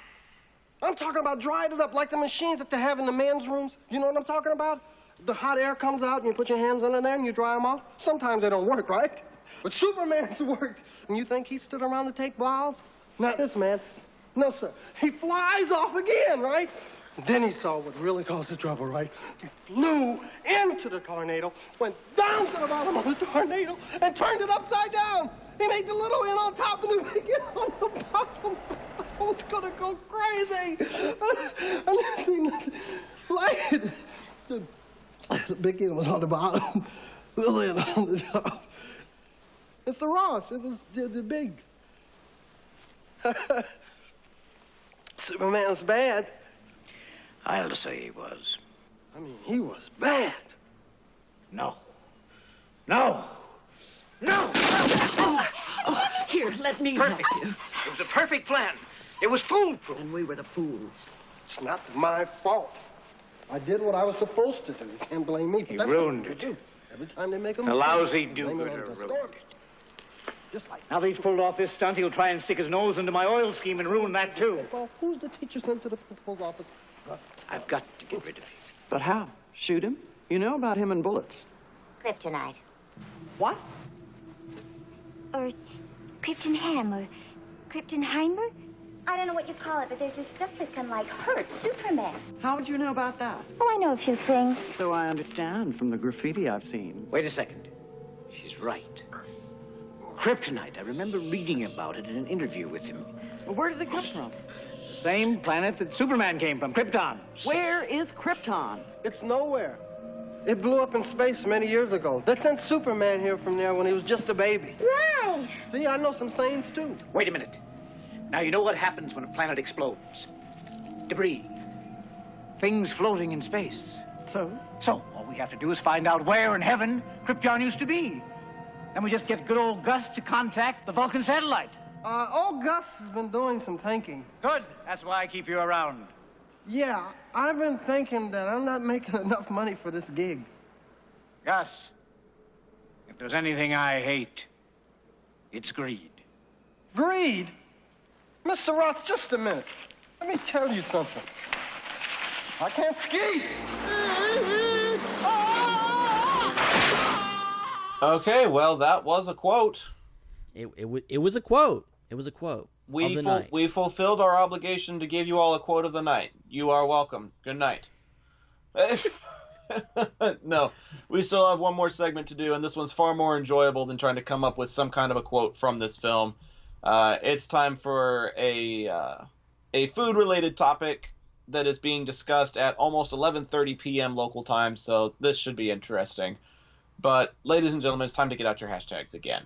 I'm talking about dried it up like the machines that they have in the men's rooms. You know what I'm talking about? The hot air comes out and you put your hands under there and you dry them off. Sometimes they don't work, right? But Superman's worked. And you think he stood around to take bows? Not this man. No, sir. He flies off again, right? Then he saw what really caused the trouble, right? He flew into the tornado, went down to the bottom of the tornado, and turned it upside down. He made the little end on top and the big end on the bottom. I was gonna go crazy. I never seen nothing like it. The, the big end was on the bottom, the little end on the top. Mr. Ross, it was the, the big. Superman's bad. I'll say he was. I mean, he was bad. No. No. No! Oh, here, let me Perfect. help you. It was a perfect plan. It was foolproof. And we were the fools. It's not my fault. I did what I was supposed to do. You can't blame me. But He ruined it. do. Every time they make a A mistake, lousy they blame it do-gooder ruined storm. Just like Now that he's pulled off this stunt, he'll try and stick his nose into my oil scheme and ruin that too. Well, uh, who's the teacher sent to the principal's office? I've got to get rid of him. But how? Shoot him? You know about him and bullets. Kryptonite. What? Or Krypton Ham or Kryptonheimer? I don't know what you call it, but there's this stuff that can, like, hurt Superman. How would you know about that? Oh, I know a few things. So I understand from the graffiti I've seen. Wait a second. She's right. Kryptonite. I remember reading about it in an interview with him. Well, where did it come from? the same planet that Superman came from, Krypton. Where is Krypton? It's nowhere. It blew up in space many years ago. They sent Superman here from there when he was just a baby. Right. See, I know some things too. Wait a minute. Now, you know what happens when a planet explodes? Debris. Things floating in space. So? So, all we have to do is find out where in heaven Krypton used to be. Then we just get good old Gus to contact the Vulcan satellite. Uh, old Gus has been doing some thinking. Good. That's why I keep you around. Yeah, I've been thinking that I'm not making enough money for this gig. Gus, if there's anything I hate, it's greed. Greed? Mr. Ross, just a minute. Let me tell you something. I can't ski. Okay, well, that was a quote. It, it, wa- it was a quote. It was a quote. We, of the ful- night. we fulfilled our obligation to give you all a quote of the night. You are welcome. Good night. no, we still have one more segment to do, and this one's far more enjoyable than trying to come up with some kind of a quote from this film. Uh, it's time for a uh, a food related topic that is being discussed at almost 11:30 p.m. local time, so this should be interesting. But ladies and gentlemen, it's time to get out your hashtags again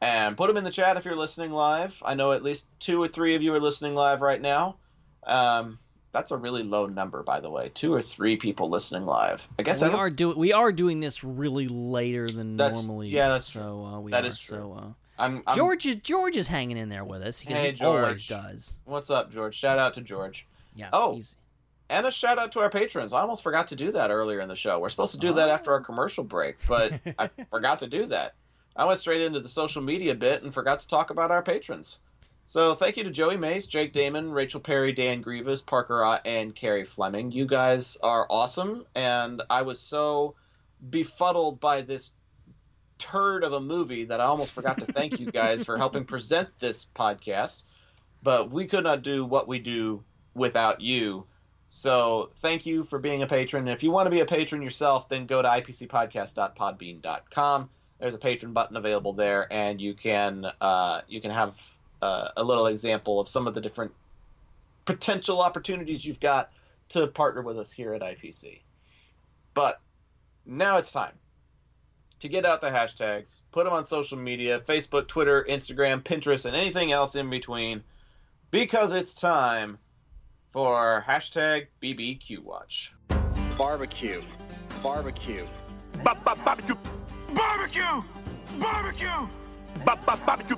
and put them in the chat if you're listening live. I know at least two or three of you are listening live right now. Um, that's a really low number, by the way. Two or three people listening live. I guess we I are doing we are doing this really later than normally. yeah, that's so uh, we That are, is true. So, uh, I'm, I'm George is George is hanging in there with us. He, Hey, he always George. does. What's up, George? Shout out to George. Yeah. Oh, he's- and a shout out to our patrons. I almost forgot to do that earlier in the show. We're supposed to do that after Oh. our commercial break, but I forgot to do that. I went straight into the social media bit and forgot to talk about our patrons. So thank you to Joey Mace, Jake Damon, Rachel Perry, Dan Grievous, Parker Ott, and Carrie Fleming. You guys are awesome, and I was so befuddled by this turd of a movie that I almost forgot to thank you guys for helping present this podcast. But we could not do what we do without you. So thank you for being a patron. And if you want to be a patron yourself, then go to ipcpodcast.podbean.com. There's a patron button available there, and you can uh, you can have uh, a little example of some of the different potential opportunities you've got to partner with us here at IPC. But now it's time to get out the hashtags, put them on social media Facebook, Twitter, Instagram, Pinterest, and anything else in between because it's time for hashtag BBQ Watch. Barbecue. Barbecue. Barbecue. Barbecue. Barbecue. Barbecue.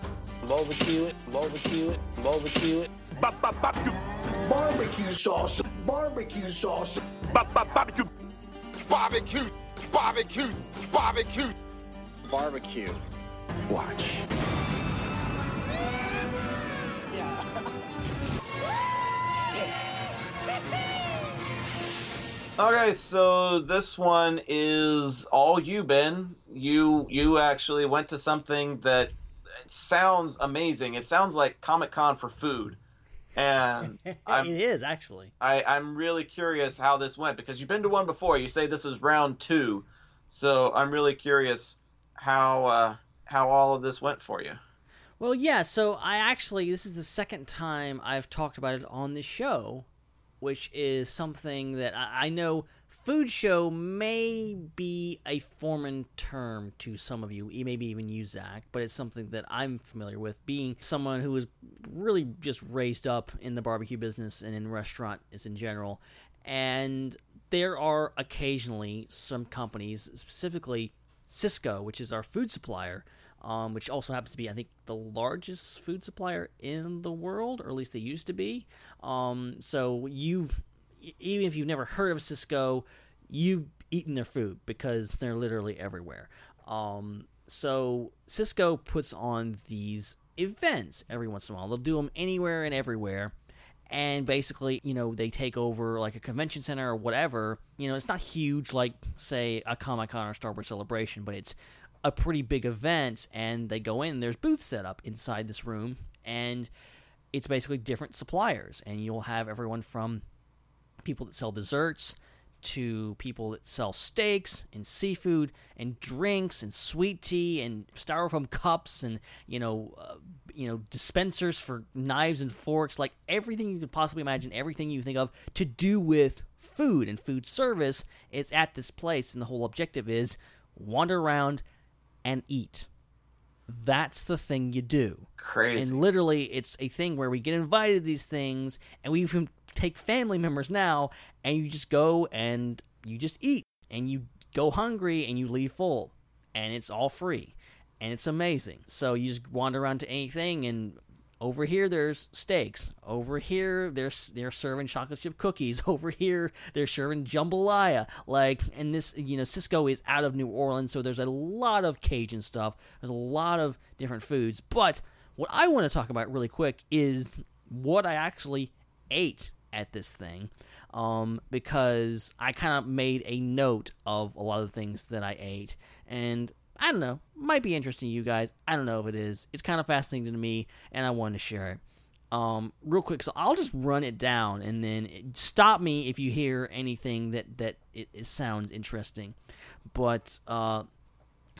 Barbecue it. Barbecue it. Barbecue it. Barbecue. Barbecue sauce. Barbecue sauce. Barbecue. Barbecue. Barbecue. Barbecue. Barbecue. Watch. Okay, so this one is all you, Ben. You you actually went to something that sounds amazing. It sounds like Comic Con for food, and I'm, it is actually. I, I'm really curious how this went because you've been to one before. You say this is round two, so I'm really curious how uh, how all of this went for you. Well, yeah. So I actually this is the second time I've talked about it on the show, which is something that I, I know. Food show may be a foreign term to some of you, maybe even you, Zac, but it's something that I'm familiar with. Being someone who was really just raised up in the barbecue business and in restaurants in general, and there are occasionally some companies, specifically Sysco, which is our food supplier, um, which also happens to be, I think, the largest food supplier in the world, or at least they used to be. Um, so you've, even if you've never heard of Sysco, you've eaten their food because they're literally everywhere. Um, so Sysco puts on these events every once in a while. They'll do them anywhere and everywhere. And basically, you know, they take over like a convention center or whatever. You know, it's not huge like, say, a Comic Con or Star Wars Celebration, but it's a pretty big event. And they go in, there's booths set up inside this room. And it's basically different suppliers. And you'll have everyone from people that sell desserts to people that sell steaks and seafood and drinks and sweet tea and styrofoam cups and you know uh, you know dispensers for knives and forks like everything you could possibly imagine everything you think of to do with food and food service. Is at this place and the whole objective is wander around and eat. That's the thing you do. Crazy. and literally it's a thing where we get invited to these things and we even take family members now and you just go and you just eat and you go hungry and you leave full and it's all free and it's amazing. So you just wander around to anything and over here there's steaks over here they're they're serving chocolate chip cookies over here they're serving jambalaya like and this you know sysco is out of new orleans so there's a lot of cajun stuff there's a lot of different foods but what i want to talk about really quick is what i actually ate at this thing um, because I kind of made a note of a lot of the things that I ate, and I don't know, might be interesting to you guys. I don't know if it is. It's kind of fascinating to me, and I wanted to share it. Um, real quick, so I'll just run it down, and then stop me if you hear anything that that it, it sounds interesting. But uh,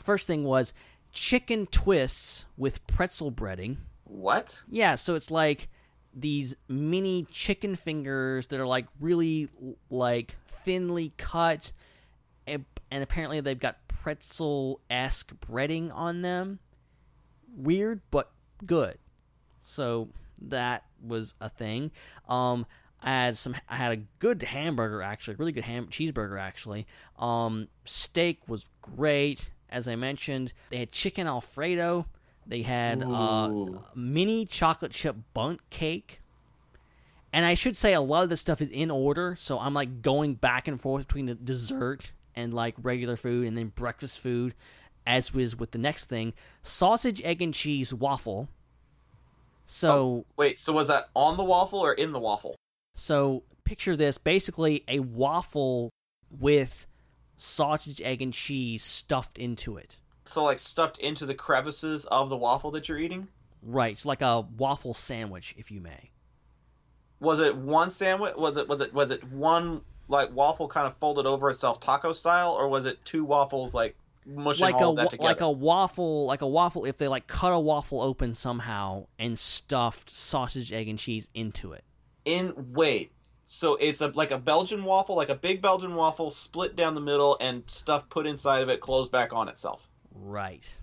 first thing was chicken twists with pretzel breading. What? Yeah, so it's like these mini chicken fingers that are like really like thinly cut and, and apparently they've got pretzel-esque breading on them weird but good so that was a thing um I had some. I had a good hamburger actually, really good ham cheeseburger actually. Um, steak was great, as I mentioned. They had chicken alfredo. They had uh, mini chocolate chip bundt cake. And I should say a lot of this stuff is in order, so I'm like going back and forth between the dessert and like regular food and then breakfast food, as was with the next thing sausage, egg, and cheese waffle. So Oh, wait, so was that on the waffle or in the waffle? so picture this basically a waffle with sausage, egg, and cheese stuffed into it. So like stuffed into the crevices of the waffle that you're eating? Right, it's like a waffle sandwich, if you may. Was it one sandwich? Was it was it was it one like waffle kind of folded over itself taco style, or was it two waffles like mushing like all a that together? like a waffle, like a waffle. If they like cut a waffle open somehow and stuffed sausage, egg, and cheese into it. In wait, so it's a like a Belgian waffle, like a big Belgian waffle, split down the middle and stuff put inside of it, closed back on itself. Right.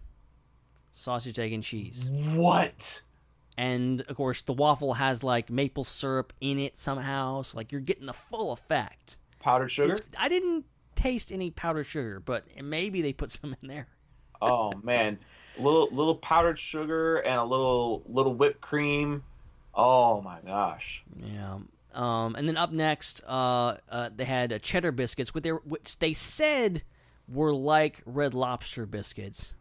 Sausage, egg, and cheese. What? And of course, the waffle has like maple syrup in it somehow, so like you're getting the full effect. Powdered sugar? It's- I didn't taste any powdered sugar, but maybe they put some in there. Oh man, little little powdered sugar and a little little whipped cream. Oh my gosh. Yeah. Um, and then up next, uh, uh, they had uh, cheddar biscuits, with their, which they said were like Red Lobster biscuits.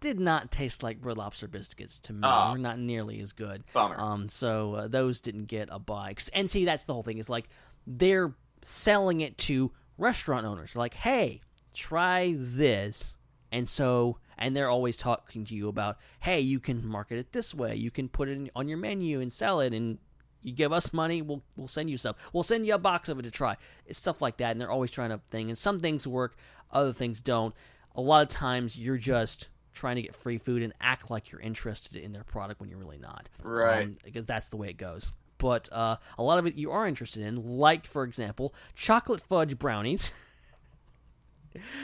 Did not taste like Red Lobster biscuits to me. Oh. Were not nearly as good. Bummer. Um, so uh, those didn't get a buy. And see, that's the whole thing. Is like they're selling it to restaurant owners. Like, hey, try this, and so and they're always talking to you about, hey, you can market it this way. You can put it in, on your menu and sell it, and you give us money, we'll we'll send you stuff. We'll send you a box of it to try. It's stuff like that, and they're always trying to thing. And some things work, other things don't. A lot of times, you're just trying to get free food and act like you're interested in their product when you're really not. Right. Um, because that's the way it goes. But uh, a lot of it you are interested in, like for example, chocolate fudge brownies.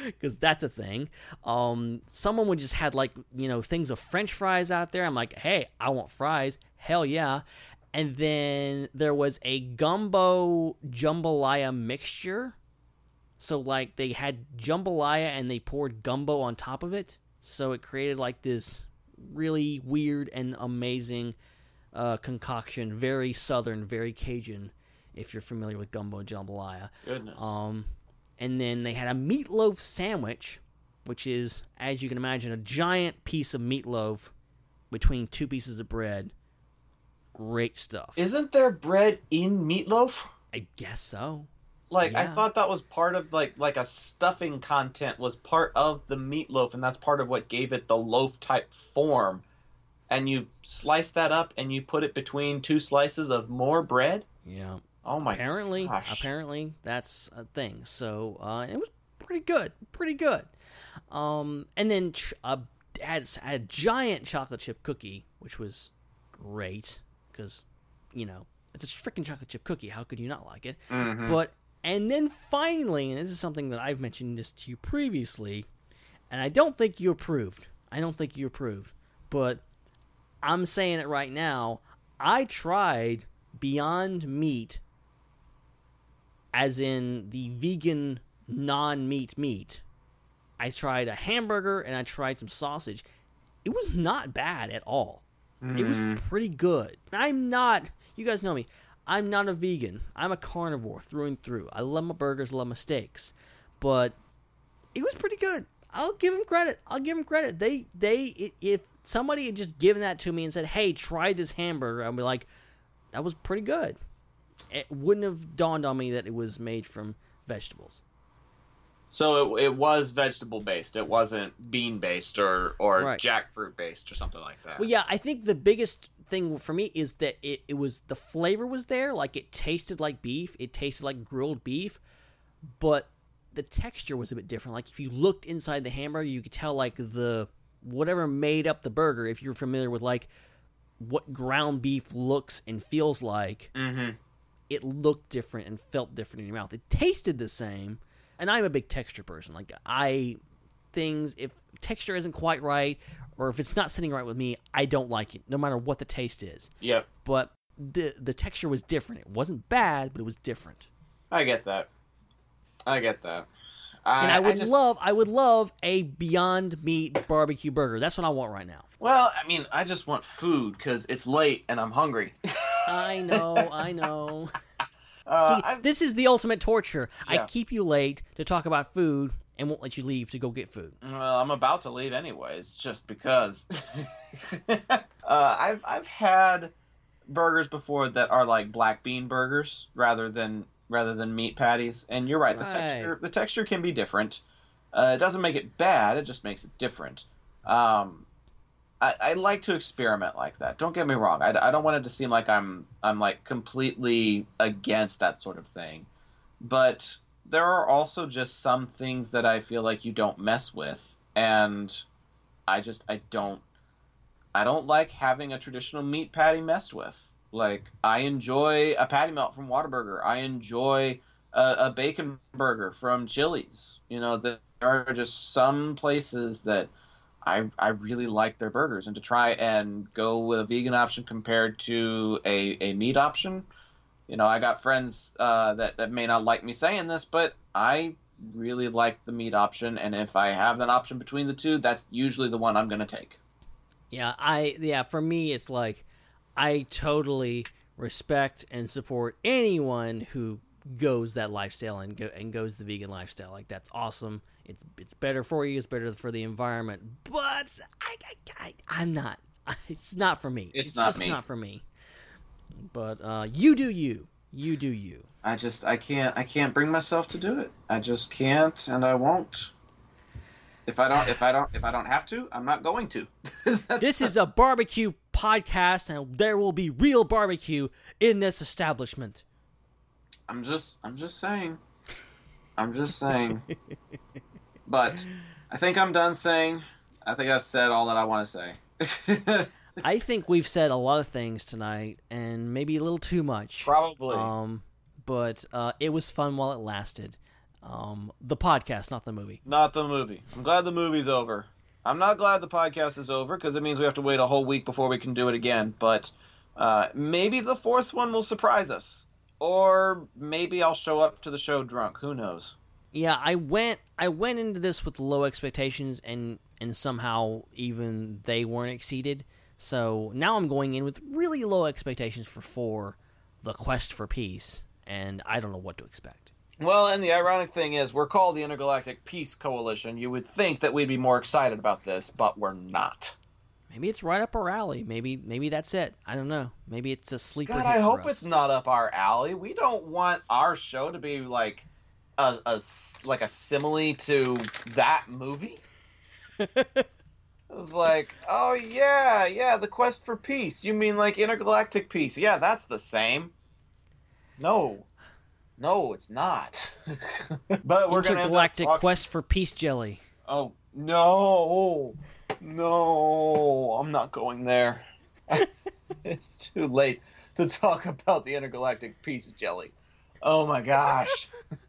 because that's a thing. Um, someone would just had like you know things of French fries out there. I'm like, hey, I want fries. Hell yeah! And then there was a gumbo jambalaya mixture. So like they had jambalaya and they poured gumbo on top of it. So it created like this really weird and amazing uh, concoction, very southern, very Cajun. If you're familiar with gumbo and jambalaya, Goodness. um, and then they had a meatloaf sandwich, which is, as you can imagine, a giant piece of meatloaf between two pieces of bread. Great stuff. Isn't there bread in meatloaf? I guess so. Like I thought that was part of like like a stuffing content was part of the meatloaf, and that's part of what gave it the loaf type form. And you slice that up and you put it between two slices of more bread. Yeah. Oh my apparently, gosh. apparently that's a thing. So uh, it was pretty good, pretty good. Um, and then ch- uh, had, had a giant chocolate chip cookie, which was great because you know it's a freaking chocolate chip cookie. How could you not like it? Mhm. But and then finally, and this is something that I've mentioned this to you previously, and I don't think you approved. I don't think you approved, but I'm saying it right now. I tried Beyond Meat, as in the vegan non-meat meat. I tried a hamburger and I tried some sausage. It was not bad at all. It was Mm. pretty good. I'm not. You guys know me. I'm not a vegan. I'm a carnivore through and through. I love my burgers, love my steaks, but it was pretty good. I'll give them credit. I'll give them credit. They they if somebody had just given that to me and said, "Hey, try this hamburger," I'd be like, "That was pretty good." It wouldn't have dawned on me that it was made from vegetables. So it, it was vegetable based. It wasn't bean based or or Right. jackfruit based or something like that. Well, yeah, I think the biggest thing for me is that it, it was the flavor was there, like it tasted like beef, it tasted like grilled beef, but the texture was a bit different. Like if you looked inside the hamburger, you could tell like the whatever made up the burger. If you're familiar with like what ground beef looks and feels like, Mhm. it looked different and felt different in your mouth. It tasted the same, and I'm a big texture person. Like I things if texture isn't quite right or if it's not sitting right with me, I don't like it, no matter what the taste is. Yep. But the the texture was different. It wasn't bad, but it was different. I get that. I get that. and I would just- love, I would love a Beyond Meat barbecue burger. That's what I want right now. Well, I mean, I just want food because it's late and I'm hungry. I know, I know. Uh, See, this is the ultimate torture. I keep you late to talk about food and won't let you leave to go get food. Well, I'm about to leave anyways, just because. uh, I've I've had burgers before that are like black bean burgers rather than rather than meat patties, and you're right. The Right. texture the texture can be different. Uh, it doesn't make it bad. It just makes it different. Um, I, I like to experiment like that. Don't get me wrong. I, I don't want it to seem like I'm I'm like completely against that sort of thing, but there are also just some things that I feel like you don't mess with, and I just I don't I don't like having a traditional meat patty messed with. Like I enjoy a patty melt from Whataburger. I enjoy a, a bacon burger from Chili's. You know, there are just some places that I I really like their burgers, and to try and go with a vegan option compared to a, a meat option, you know, I got friends uh, that that may not like me saying this, but I really like the meat option, and if I have an option between the two, that's usually the one I'm going to take. Yeah, I yeah, for me it's like I totally respect and support anyone who goes that lifestyle and go and goes the vegan lifestyle. Like that's awesome. It's it's better for you. It's better for the environment. But I, I, I I'm not. It's not for me. It's not just me. not for me. But uh, you do you. You do you. I just I can't I can't bring myself to do it. I just can't, and I won't. If I don't if I don't if I don't have to, I'm not going to. this is a barbecue podcast, and there will be real barbecue in this establishment. I'm just I'm just saying. I'm just saying. but I think I'm done saying. I think I've said all that I want to say. I think we've said a lot of things tonight, and maybe a little too much. Probably. Um, but uh, it was fun while it lasted. Um, the podcast, not the movie. Not the movie. I'm glad the movie's over. I'm not glad the podcast is over because it means we have to wait a whole week before we can do it again. But uh, maybe the fourth one will surprise us, or maybe I'll show up to the show drunk. Who knows? Yeah, I went. I went into this with low expectations, and and somehow even they weren't exceeded. So now I'm going in with really low expectations for four, the quest for peace, and I don't know what to expect. Well, and the ironic thing is, we're called the Intergalactic Peace Coalition. You would think that we'd be more excited about this, but we're not. Maybe it's right up our alley. Maybe maybe that's it. I don't know. Maybe it's a sleeper. God, I hope us. it's not up our alley. We don't want our show to be like a, a like a simile to that movie. it was like, oh yeah, yeah, the quest for peace. You mean like intergalactic peace? Yeah, that's the same. No, no, it's not. but we're gonna end Intergalactic talking- Quest for Peace Jelly. Oh no, no! I'm not going there. it's too late to talk about the intergalactic peace jelly. Oh my gosh.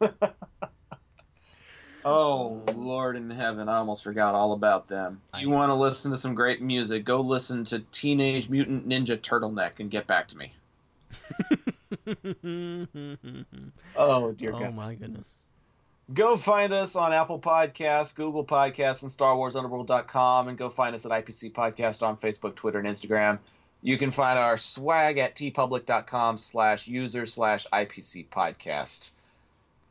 oh Lord in heaven, I almost forgot all about them. You want to listen to some great music? Go listen to Teenage Mutant Ninja Turtleneck and get back to me. Oh dear oh, God. Oh my goodness. Go find us on Apple Podcasts, Google Podcasts, and StarWarsUnderworld.com, and go find us at IPC Podcast on Facebook, Twitter, and Instagram. You can find our swag at teepublic.com slash user slash IPC Podcast.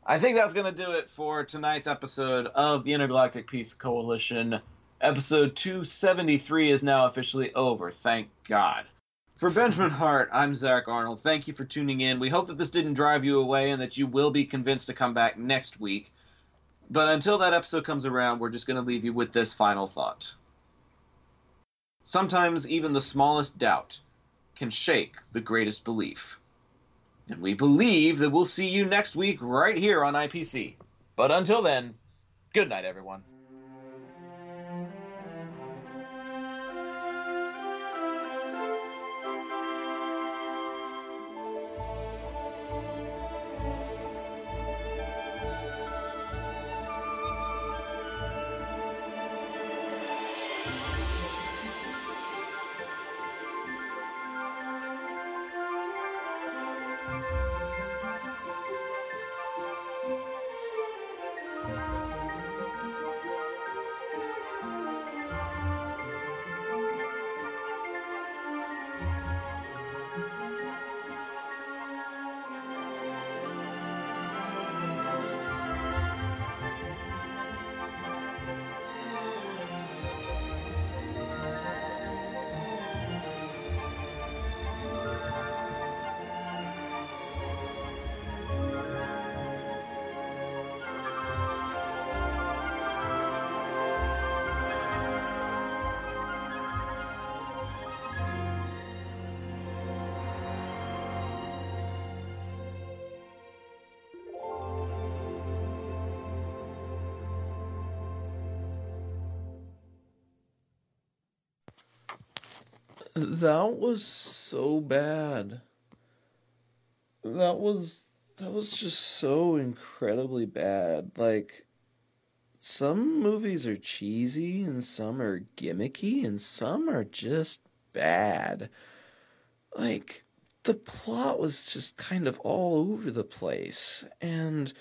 I think that's going to do it for tonight's episode of the Intergalactic Peace Coalition. Episode 273 is now officially over. Thank God. For Benjamin Hart, I'm Zac Arnold. Thank you for tuning in. We hope that this didn't drive you away and that you will be convinced to come back next week. But until that episode comes around, we're just going to leave you with this final thought. Sometimes even the smallest doubt can shake the greatest belief. And we believe that we'll see you next week right here on IPC. But until then, good night, everyone. That was so bad. That was that was just so incredibly bad. Like some movies are cheesy and some are gimmicky and some are just bad. Like the plot was just kind of all over the place and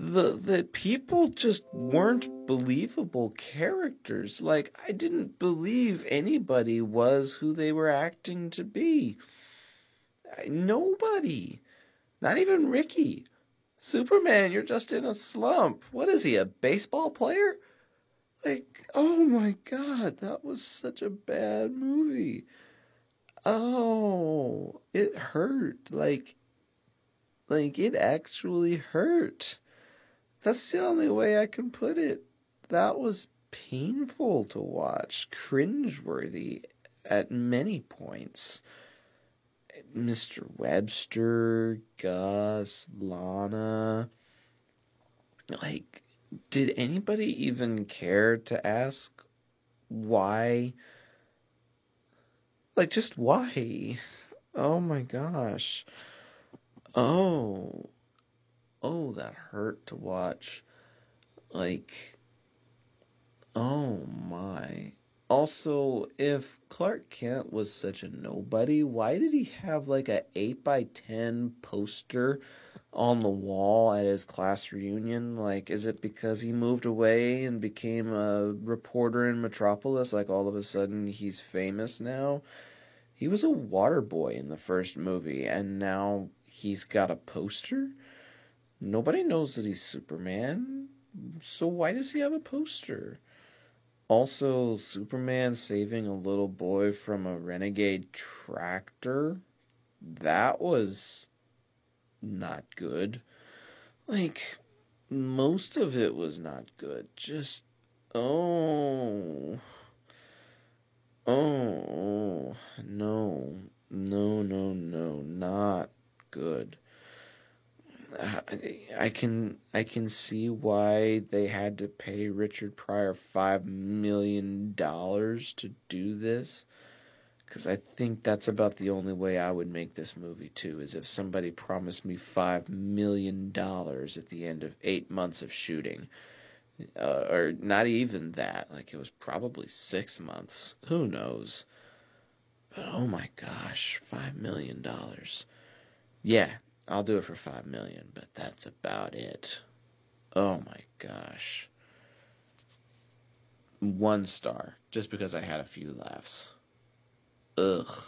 the the people just weren't believable characters. Like I didn't believe anybody was who they were acting to be. Nobody. Not even Ricky. Superman, you're just in a slump. What is he, a baseball player? Like, oh my god, that was such a bad movie. Oh, it hurt. Like, like it actually hurt. That's the only way I can put it. That was painful to watch, cringeworthy at many points. Mr. Webster, Gus, Lana. Like, did anybody even care to ask why? Like, just why? Oh my gosh. Oh. Oh, that hurt to watch. Like, oh my. Also, if Clark Kent was such a nobody, why did he have like a 8 by 10 poster on the wall at his class reunion? Like, is it because he moved away and became a reporter in Metropolis? Like, all of a sudden he's famous now? He was a water boy in the first movie, and now he's got a poster? Nobody knows that he's Superman, so why does he have a poster? Also, Superman saving a little boy from a renegade tractor? That was not good. Like, most of it was not good. Just, oh. Oh, no, no, no, no, not good. I- can I can see why they had to pay Richard Pryor five million dollars to do this, because I think that's about the only way I would make this movie too. Is if somebody promised me five million dollars at the end of eight months of shooting, uh, or not even that. Like it was probably six months. Who knows? But oh my gosh, five million dollars. Yeah, I'll do it for five million, but that's about it. Oh my gosh. One star, just because I had a few laughs. Ugh.